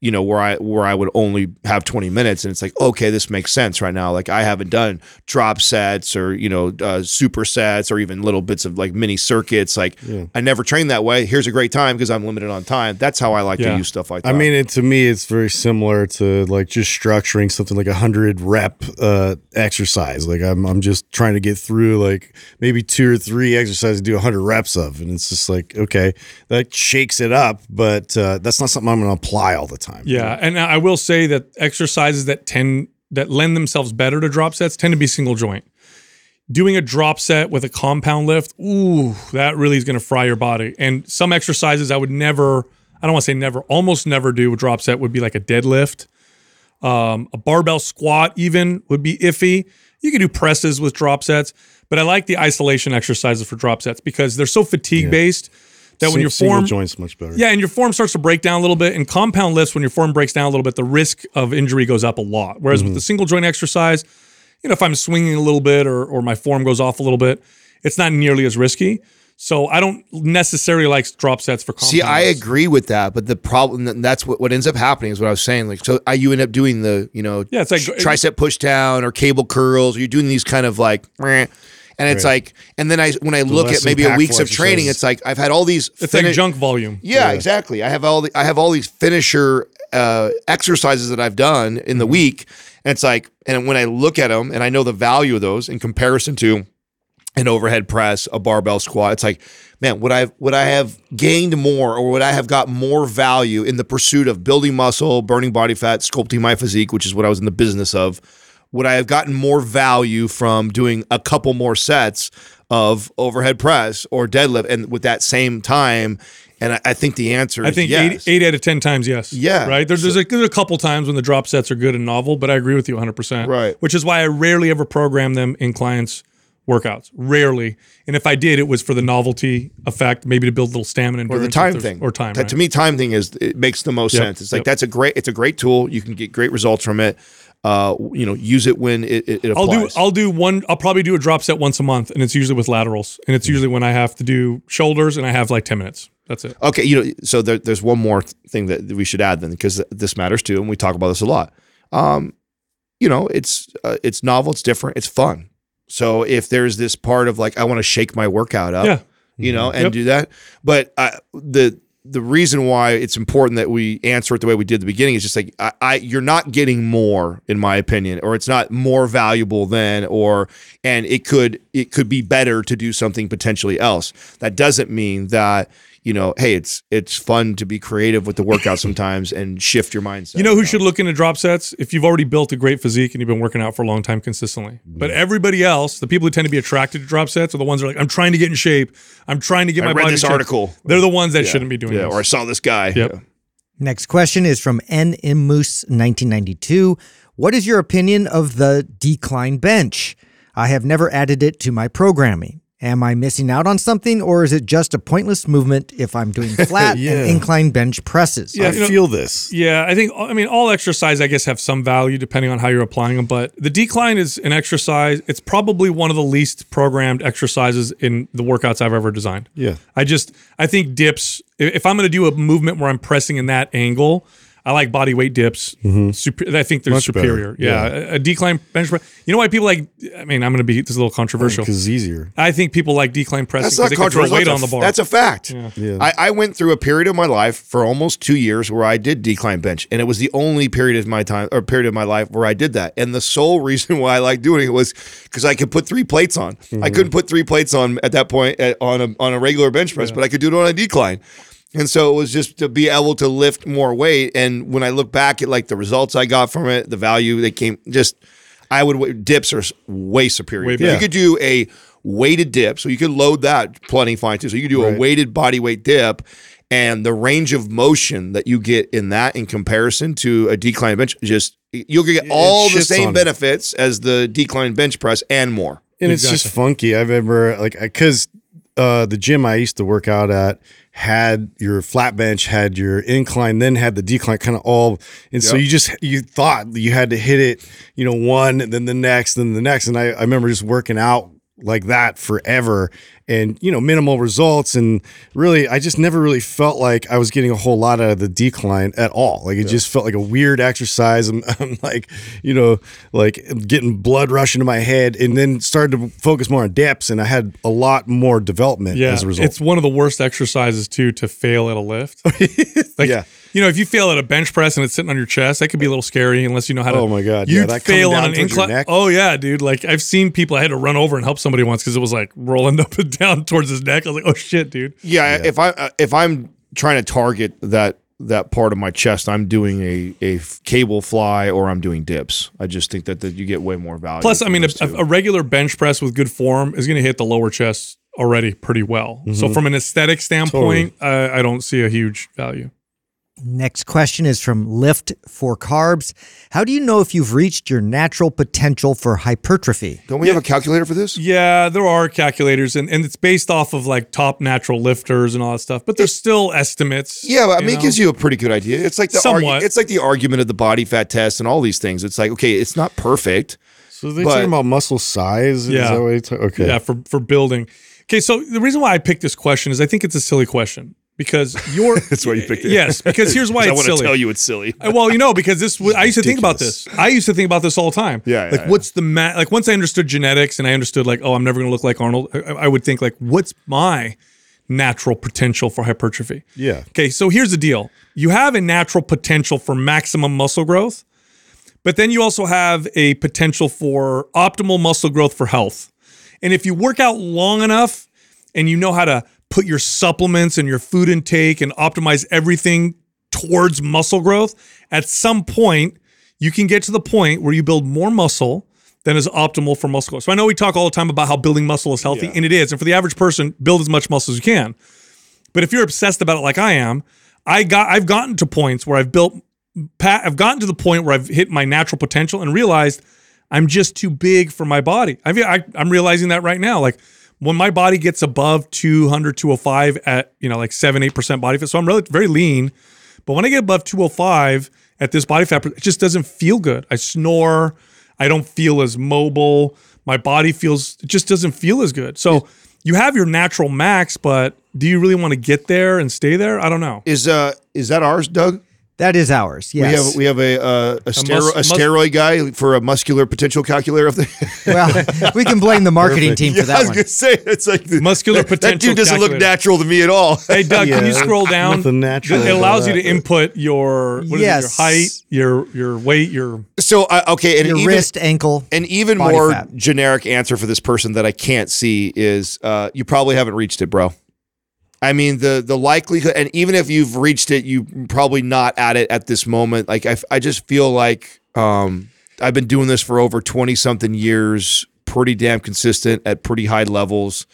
you know, where I where I would only have 20 minutes, and it's like okay, this makes sense right now. Like I haven't done drop sets or you know uh, super sets or even little bits of like mini circuits. Like I never trained that way. Here's a great time because I'm limited on time. That's how I like Yeah. to use stuff like that. I mean, it, to me, it's very similar to like just structuring something like a hundred rep uh, exercise. Like I'm, I'm just trying to get through like maybe two or three exercises to do a hundred reps of, and it's just like okay, that shakes it up, but uh, that's not something I'm going to apply all the time. Yeah, and I will say that exercises that tend that lend themselves better to drop sets tend to be single joint. Doing a drop set with a compound lift, ooh, that really is going to fry your body. And some exercises I would never, I don't want to say never, almost never do a drop set would be like a deadlift. Um, a barbell squat even would be iffy. You can do presses with drop sets, but I like the isolation exercises for drop sets because they're so fatigue based that when Sing- your form joints much better. yeah, and your form starts to break down a little bit. And compound lifts, when your form breaks down a little bit, the risk of injury goes up a lot. Whereas with mm-hmm. the single joint exercise, you know, if I'm swinging a little bit or or my form goes off a little bit, it's not nearly as risky. So I don't necessarily like drop sets for compound. See, I compounds. agree with that, but the problem that's what what ends up happening is what I was saying. Like, so I, you end up doing the you know Yeah, it's like- tricep push down or cable curls. Or you're doing these kind of like, meh. And it's like, and then I when I look at maybe a weeks of training, it's like I've had all these. It's fini- like junk volume. Yeah, exactly. I have all the I have all these finisher uh, exercises that I've done in the Mm-hmm. week, and it's like, and when I look at them and I know the value of those in comparison to an overhead press, a barbell squat, it's like, man, would I would I have gained more, or would I have got more value in the pursuit of building muscle, burning body fat, sculpting my physique, which is what I was in the business of? Would I have gotten more value from doing a couple more sets of overhead press or deadlift, and with that same time? And I, I think the answer I is think yes. eight, eight out of 10 times, yes. Yeah. Right. There's, there's, a, there's a couple times when the drop sets are good and novel, but I agree with you 100%. Right. Which is why I rarely ever program them in clients' workouts. Rarely. And if I did, it was for the novelty effect, maybe to build a little stamina or the time thing Or time. That- right? to me time thing is it makes the most Yep, sense it's like yep. that's a great it's a great tool you can get great results from it uh you know use it when it, it, it I'll do I'll do one I'll probably do a drop set once a month and it's usually with laterals and it's usually when I have to do shoulders and I have like 10 minutes. That's it. okay you know so there, there's one more thing that we should add then because this matters too and we talk about this a lot um you know it's uh, it's novel it's different it's fun so if there's this part of like i want to shake my workout up Yeah. you know and Yep. do that but I, the the reason why it's important that we answer it the way we did at the beginning is just like I, I you're not getting more in my opinion or it's not more valuable than or and it could it could be better to do something potentially else. That doesn't mean that you know hey it's it's fun to be creative with the workout sometimes and shift your mindset You know who should look into drop sets? If you've already built a great physique and you've been working out for a long time consistently. Mm-hmm. But everybody else, the people who tend to be attracted to drop sets are the ones that are like, I'm trying to get in shape. I'm trying to get I my read body this in shape." article. They're the ones that shouldn't be doing yeah this. or i saw this guy Yep. Yeah. Next question is from N. M. Moose, 1992. What is your opinion of the decline bench? I have never added it to my programming. Am I missing out on something, or is it just a pointless movement if I'm doing flat Yeah. and incline bench presses? Yeah, I you know- feel this. Yeah, I think I mean all exercise I guess have some value depending on how you're applying them, but the decline is an exercise. It's probably one of the least programmed exercises in the workouts I've ever designed. Yeah. I just I think dips. If I'm going to do a movement where I'm pressing in that angle, I like body weight dips. Super, I think they're Much superior. Yeah. A, a decline bench press. You know why people like? I mean, I'm going to be this is a little controversial. Because it's easier. I think people like decline pressing That's because not they can throw controversial. weight That's on a- the bar. That's a fact. Yeah. I, I went through a period of my life for almost two years where I did decline bench, and it was the only period of my time or period of my life where I did that. And the sole reason why I liked doing it was because I could put three plates on. Mm-hmm. I couldn't put three plates on at that point at, on a on a regular bench press, but I could do it on a decline. And so it was just to be able to lift more weight. And when I look back at like the results I got from it, the value that came, just I would dips are way superior. Way You could do a weighted dip, so you could load that plenty fine too. So you could do a weighted body weight dip, and the range of motion that you get in that in comparison to a decline bench, just you'll get all the same on it. benefits as the decline bench press and more. and it's just funky. I've ever like because uh, the gym I used to work out at had your flat bench, had your incline, then had the decline, kind of all. And so you just you thought you had to hit it, you know, one, and then the next, then the next. And I, I remember just working out like that forever. And you know minimal results. And really i just never really felt like i was getting a whole lot out of the decline at all. Like it just felt like a weird exercise. I'm, I'm like you know like getting blood rush into my head and then started to focus more on dips. And i had a lot more development Yeah, as a result it's one of the worst exercises too to fail at a lift. like, Yeah. You know, if you fail at a bench press and it's sitting on your chest, that could be a little scary unless you know how to. Oh my God, you yeah, that coming fail on an incline. Oh yeah, dude. Like I've seen people. I had to run over and help somebody once because it was like rolling up and down towards his neck. I was like, oh shit, dude. Yeah, if I uh, if I'm trying to target that that part of my chest, I'm doing a, a cable fly or I'm doing dips. I just think that, that you get way more value. Plus, I mean, a, a regular bench press with good form is going to hit the lower chest already pretty well. Mm-hmm. So from an aesthetic standpoint, uh, I don't see a huge value. Next question is from Lift for Carbs. How do you know if you've reached your natural potential for hypertrophy? don't we have a calculator for this? Yeah, there are calculators, and, and it's based off of like top natural lifters and all that stuff. But there's still estimates. Yeah, but I mean, know? it gives you a pretty good idea. It's like the argu- it's like the argument of the body fat test and all these things. It's like okay, it's not perfect. so they but- talking about muscle size is Yeah. that what you ta- okay yeah for for building. Okay, so the reason why I picked this question is I think it's a silly question because you're. That's why you picked it. Yes, because here's why I want to tell you it's silly. Uh, Well, you know, because this was, I used to think about this. I used to think about this all the time. Yeah, yeah, like yeah. what's the ma- like once I understood genetics and I understood like oh I'm never gonna look like Arnold. I, I would think like what's my natural potential for hypertrophy? Yeah. Okay, so here's the deal. You have a natural potential for maximum muscle growth, but then you also have a potential for optimal muscle growth for health. And if you work out long enough and you know how to put your supplements and your food intake and optimize everything towards muscle growth, at some point you can get to the point where you build more muscle than is optimal for muscle growth. So I know we talk all the time about how building muscle is healthy, and it is. And for the average person, build as much muscle as you can. But if you're obsessed about it like I am, I got I've gotten to points where I've built I've gotten to the point where I've hit my natural potential and realized I'm just too big for my body. I've, I, I'm realizing that right now. Like when my body gets above 200, 205 at, you know, like seven, 8% body fat. So I'm really, very lean. But when I get above 205 at this body fat, it just doesn't feel good. I snore. I don't feel as mobile. My body feels, it just doesn't feel as good. So you have your natural max, but do you really want to get there and stay there? I don't know. Is uh is that ours, Doug? That is ours. Yes, We have we have a uh, a, stero- mus- a steroid guy for a muscular potential calculator. Of the well, we can blame the marketing team for yeah, I that was one. gonna say it's like the, Muscular that, That potential dude doesn't look natural to me at all. Hey Doug, can you scroll down? nothing natural It allows you to input your what is Yes. it, your height, your your weight, your So uh, okay, and Your even, wrist, ankle. and even body more fat. generic answer for this person that I can't see is uh, you probably haven't reached it, bro. I mean the the likelihood, and even if you've reached it, you probably not at it at this moment. Like I, I just feel like um, I've been doing this for over twenty something years, pretty damn consistent at pretty high levels,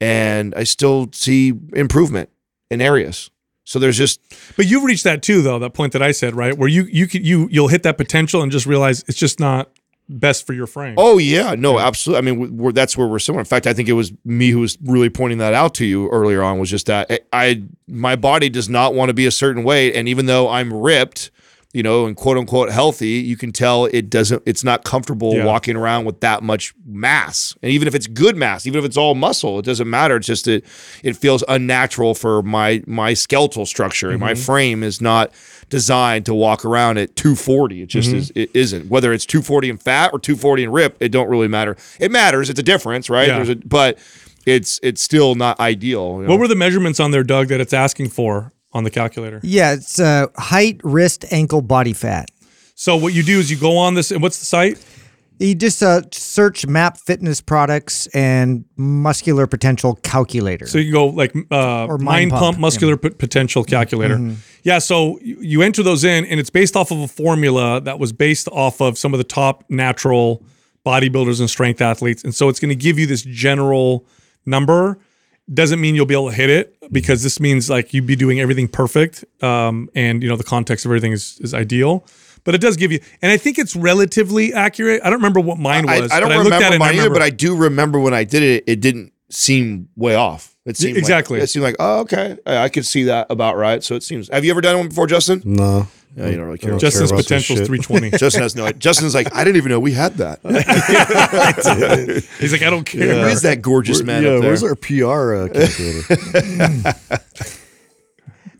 and I still see improvement in areas. So there's just But you've reached that too, though. That point that I said, right, where you you could you you'll hit that potential and just realize it's just not best for your frame. Oh yeah, no, absolutely. I mean, we're, that's where we're similar. In fact, I think it was me who was really pointing that out to you earlier on. Was just that I, I my body does not want to be a certain weight, and even though I'm ripped, you know, and quote unquote healthy, you can tell it doesn't. It's not comfortable Yeah. walking around with that much mass, and even if it's good mass, even if it's all muscle, it doesn't matter. It's just that it feels unnatural for my my skeletal structure. and My mm-hmm. frame is not designed to walk around at 240. It just is. It isn't. Whether it's 240 in fat or 240 in rip, it don't really matter. It matters. It's a difference, right? Yeah. There's a, but it's it's still not ideal. you know? What were the measurements on there, Doug, that it's asking for on the calculator? Yeah, it's uh, height, wrist, ankle, body fat. So what you do is you go on this, and what's the site? You just uh, search MAPS fitness products and muscular potential calculator. So you can go like uh, Or mind, Mind pump, Pump, muscular p- potential calculator. Yeah, so you, you enter those in, and it's based off of a formula that was based off of some of the top natural bodybuilders and strength athletes, and so it's going to give you this general number. Doesn't mean you'll be able to hit it because this means like you'd be doing everything perfect, um, and you know the context of everything is is ideal. But it does give you, and I think it's relatively accurate. I don't remember what mine was. I don't but I looked at remember it and I mine either, but I do remember when I did it, it didn't seem way off. It seemed like- exactly. it seemed like oh okay, I, I could see that about right. So it seems. Have you ever done one before, Justin? No. Yeah, you don't really care. Don't Justin's care about potential is 320. Justin has no. idea. Justin's like I didn't even know we had that. He's like, I don't care. Who is that gorgeous man yeah, up there? where's our PR uh, calculator?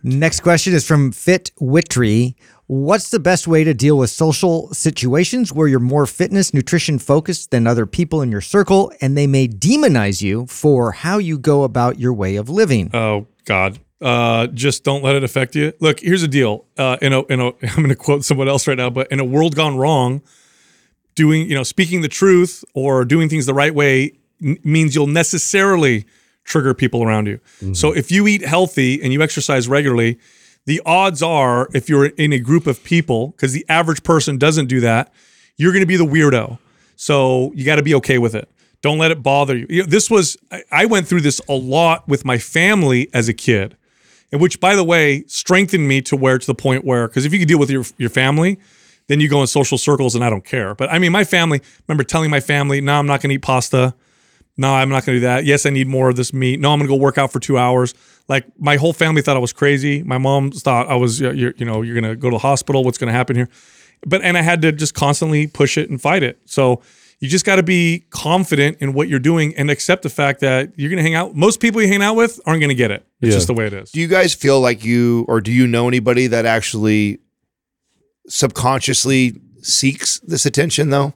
Next question is from Fit Witry. What's the best way to deal with social situations where you're more fitness, nutrition focused than other people in your circle, and they may demonize you for how you go about your way of living? Oh God. Uh, just don't let it affect you. Look, here's the deal. Uh, in a, in a, I'm going to quote someone else right now, but in a world gone wrong, doing, you know, speaking the truth or doing things the right way n- means you'll necessarily trigger people around you. So if you eat healthy and you exercise regularly, the odds are if you're in a group of people, because the average person doesn't do that, you're going to be the weirdo. So you got to be okay with it. Don't let it bother you. you know, this was I, I went through this a lot with my family as a kid, and which, by the way, strengthened me to where to the point where because if you can deal with your your family, then you go in social circles and I don't care. But I mean, my family. Remember telling my family, "No, I'm not going to eat pasta. No, I'm not going to do that. Yes, I need more of this meat. No, I'm going to go work out for two hours." Like my whole family thought I was crazy. My mom thought I was, you're, you know, you're going to go to the hospital. What's going to happen here? But and I had to just constantly push it and fight it. So you just got to be confident in what you're doing and accept the fact that you're going to hang out. Most people you hang out with aren't going to get it. It's Yeah. just the way it is. Do you guys feel like you, or do you know anybody that actually subconsciously seeks this attention though?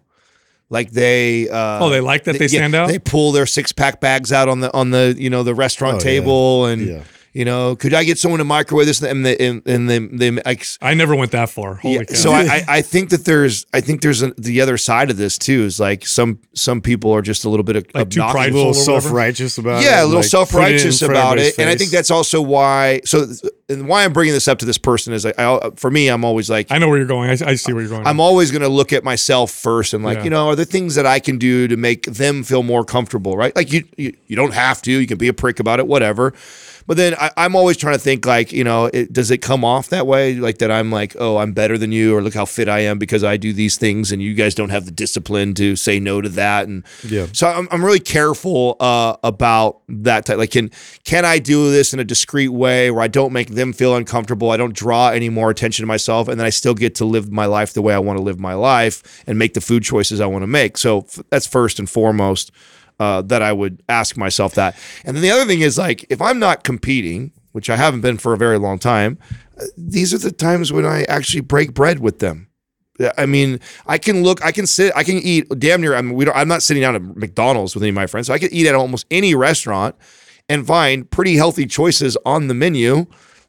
Like they, uh, Oh, they like that they yeah, stand out? They pull their six pack bags out on the on the you know the restaurant Oh, yeah. table, and Yeah. you know, could I get someone to microwave this? And they and, and they, they like, I never went that far. Holy yeah, cow. so I, I I think that there's I think there's a, the other side of this too is like some some people are just a little bit Like too obnoxious. A prideful. little self righteous about it. yeah, a little like, self put it in righteous about it, everybody's and I think that's also why. So, and why I'm bringing this up to this person is like, I, for me, I'm always like, I know where you're going. I, I see where you're going. I'm always going to look at myself first and like, Yeah. you know, are there things that I can do to make them feel more comfortable, right? Like you, you, you don't have to. You can be a prick about it, whatever. But then I, I'm always trying to think like, you know, it, does it come off that way? Like that I'm like, oh, I'm better than you, or look how fit I am because I do these things, and you guys don't have the discipline to say no to that. And Yeah. so I'm, I'm really careful uh, about that type. Like, can can I do this in a discreet way where I don't make them feel uncomfortable? I don't draw any more attention to myself, and then I still get to live my life the way I want to live my life and make the food choices I want to make. So that's first and foremost uh, that I would ask myself that. And then the other thing is like, if I'm not competing, which I haven't been for a very long time, uh, these are the times when I actually break bread with them. I mean, I can look, I can sit, I can eat damn near. I mean, we don't, I'm not sitting down at McDonald's with any of my friends, so I can eat at almost any restaurant and find pretty healthy choices on the menu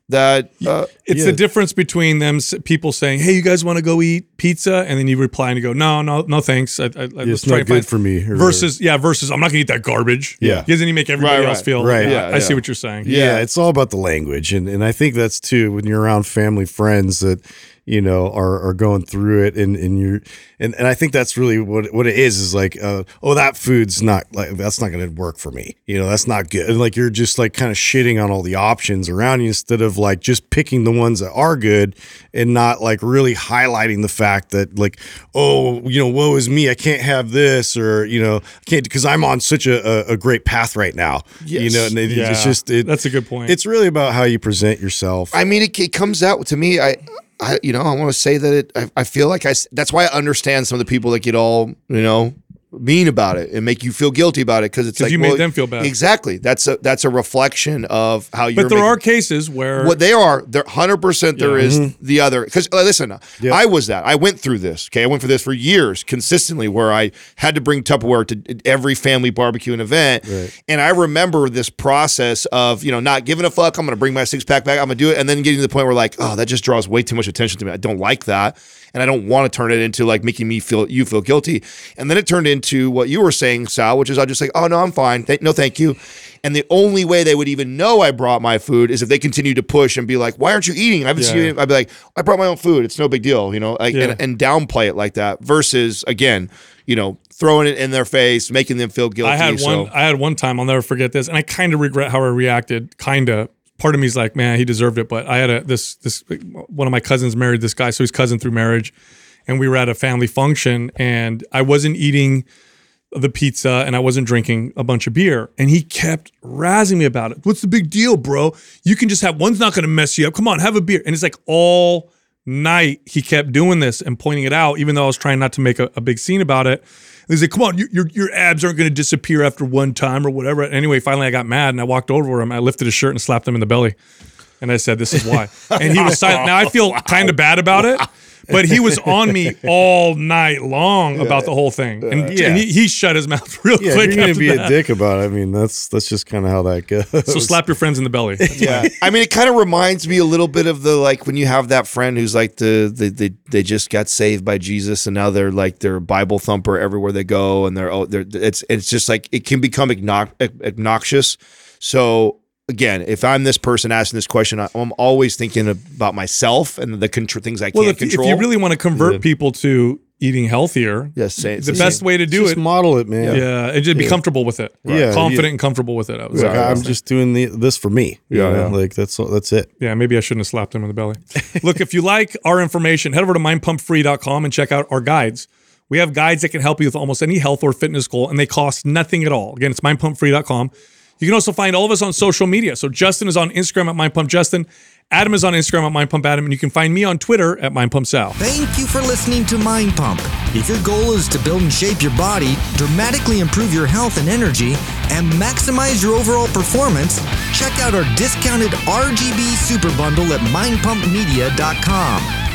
that uh, it's Yeah. the difference between them people saying, "Hey, you guys want to go eat pizza?" and then you reply and you go, "No, no, no, thanks. I, I, let's it's not find-" good for me. or Versus, yeah, versus I'm not gonna eat that garbage. Yeah. because then you make everybody Right, else right. feel Right. Yeah, Yeah, I see what you're saying. yeah, Yeah. it's all about the language, and and I think that's too when you're around family friends that you know are are going through it, and and you're and and I think that's really what what it is is like, uh, oh, that food's not like that's not going to work for me, you know, that's not good, and like you're just like kind of shitting on all the options around you instead of like just picking the ones that are good and not like really highlighting the fact that like, oh, you know, woe is me, I can't have this, or you know, I can't because I'm on such a, a, a great path right now, you know, and it, Yeah, it's just it, that's a good point. it's really about how you present yourself. I mean, it, it comes out to me. I, I, you know, I want to say that it. I, I feel like I. That's why I understand some of the people that get all, you know, mean about it and make you feel guilty about it because it's like you made well, them feel bad. Exactly. That's a that's a reflection of how you're. but there making- are cases where what they are. There, hundred percent. There is Mm-hmm. the other. Because listen, I was that. I went through this. Okay, I went through this for years consistently, where I had to bring Tupperware to every family barbecue and event. And I remember this process of you know not giving a fuck. I'm going to bring my six pack back. I'm going to do it, and then getting to the point where like, oh, that just draws way too much attention to me. I don't like that, and I don't want to turn it into like making me feel you feel guilty. And then it turned into what you were saying, Sal, which is I just like, oh no, I'm fine. Th- no, thank you. And the only way they would even know I brought my food is if they continue to push and be like, "Why aren't you eating?" I haven't seen Yeah. you. I'd be like, "I brought my own food. It's no big deal," you know, like, Yeah. and, and downplay it like that. Versus again, you know, throwing it in their face, making them feel guilty. I had so- one. I had one time. I'll never forget this, and I kind of regret how I reacted. Kind of. Part of me is like, man, he deserved it. But I had a this this one of my cousins married this guy, so he's cousin through marriage, and we were at a family function, and I wasn't eating the pizza and I wasn't drinking a bunch of beer. And he kept razzing me about it. What's the big deal, bro? You can just have one's not gonna mess you up. Come on, have a beer. And it's like all night he kept doing this and pointing it out, even though I was trying not to make a, a big scene about it. And he's like, come on, your, your, your abs aren't gonna disappear after one time or whatever. Anyway, finally I got mad and I walked over him. I lifted his shirt and slapped him in the belly. And I said, This is why. And he was silent. Now I feel kind of bad about it. But he was on me all night long about the whole thing, and, Yeah. and he, he shut his mouth real yeah, quick. you're gonna be that. a dick about it. I mean, that's that's just kind of how that goes. So slap your friends in the belly. That's yeah i mean it kind of reminds me a little bit of the like when you have that friend who's like the, the they they just got saved by jesus and now they're like they're bible thumper everywhere they go and they're oh they're it's it's just like it can become obnox- obnoxious so again if i'm this person asking this question I- i'm always thinking about myself and the contr- things i well, can't if, if you really want to convert people to eating healthier, yes say, the best way to do just it, model it, man. yeah, and just be comfortable with it. Yeah, confident you- and comfortable with it. I was Like, I I'm just doing the, this for me. Yeah, yeah. like that's all- that's it. Yeah, maybe I shouldn't have slapped him in the belly. Look, if you like our information, head over to mindpumpfree.com and check out our guides. We have guides that can help you with almost any health or fitness goal, and they cost nothing at all. Again, it's mindpumpfree.com. You can also find all of us on social media. So Justin is on Instagram at mindpumpjustin, Adam is on Instagram at Mind Pump Adam, and you can find me on Twitter at Mind Pump Sal. Thank you for listening to Mind Pump. If your goal is to build and shape your body, dramatically improve your health and energy, and maximize your overall performance, check out our discounted RGB Super Bundle at mindpumpmedia.com.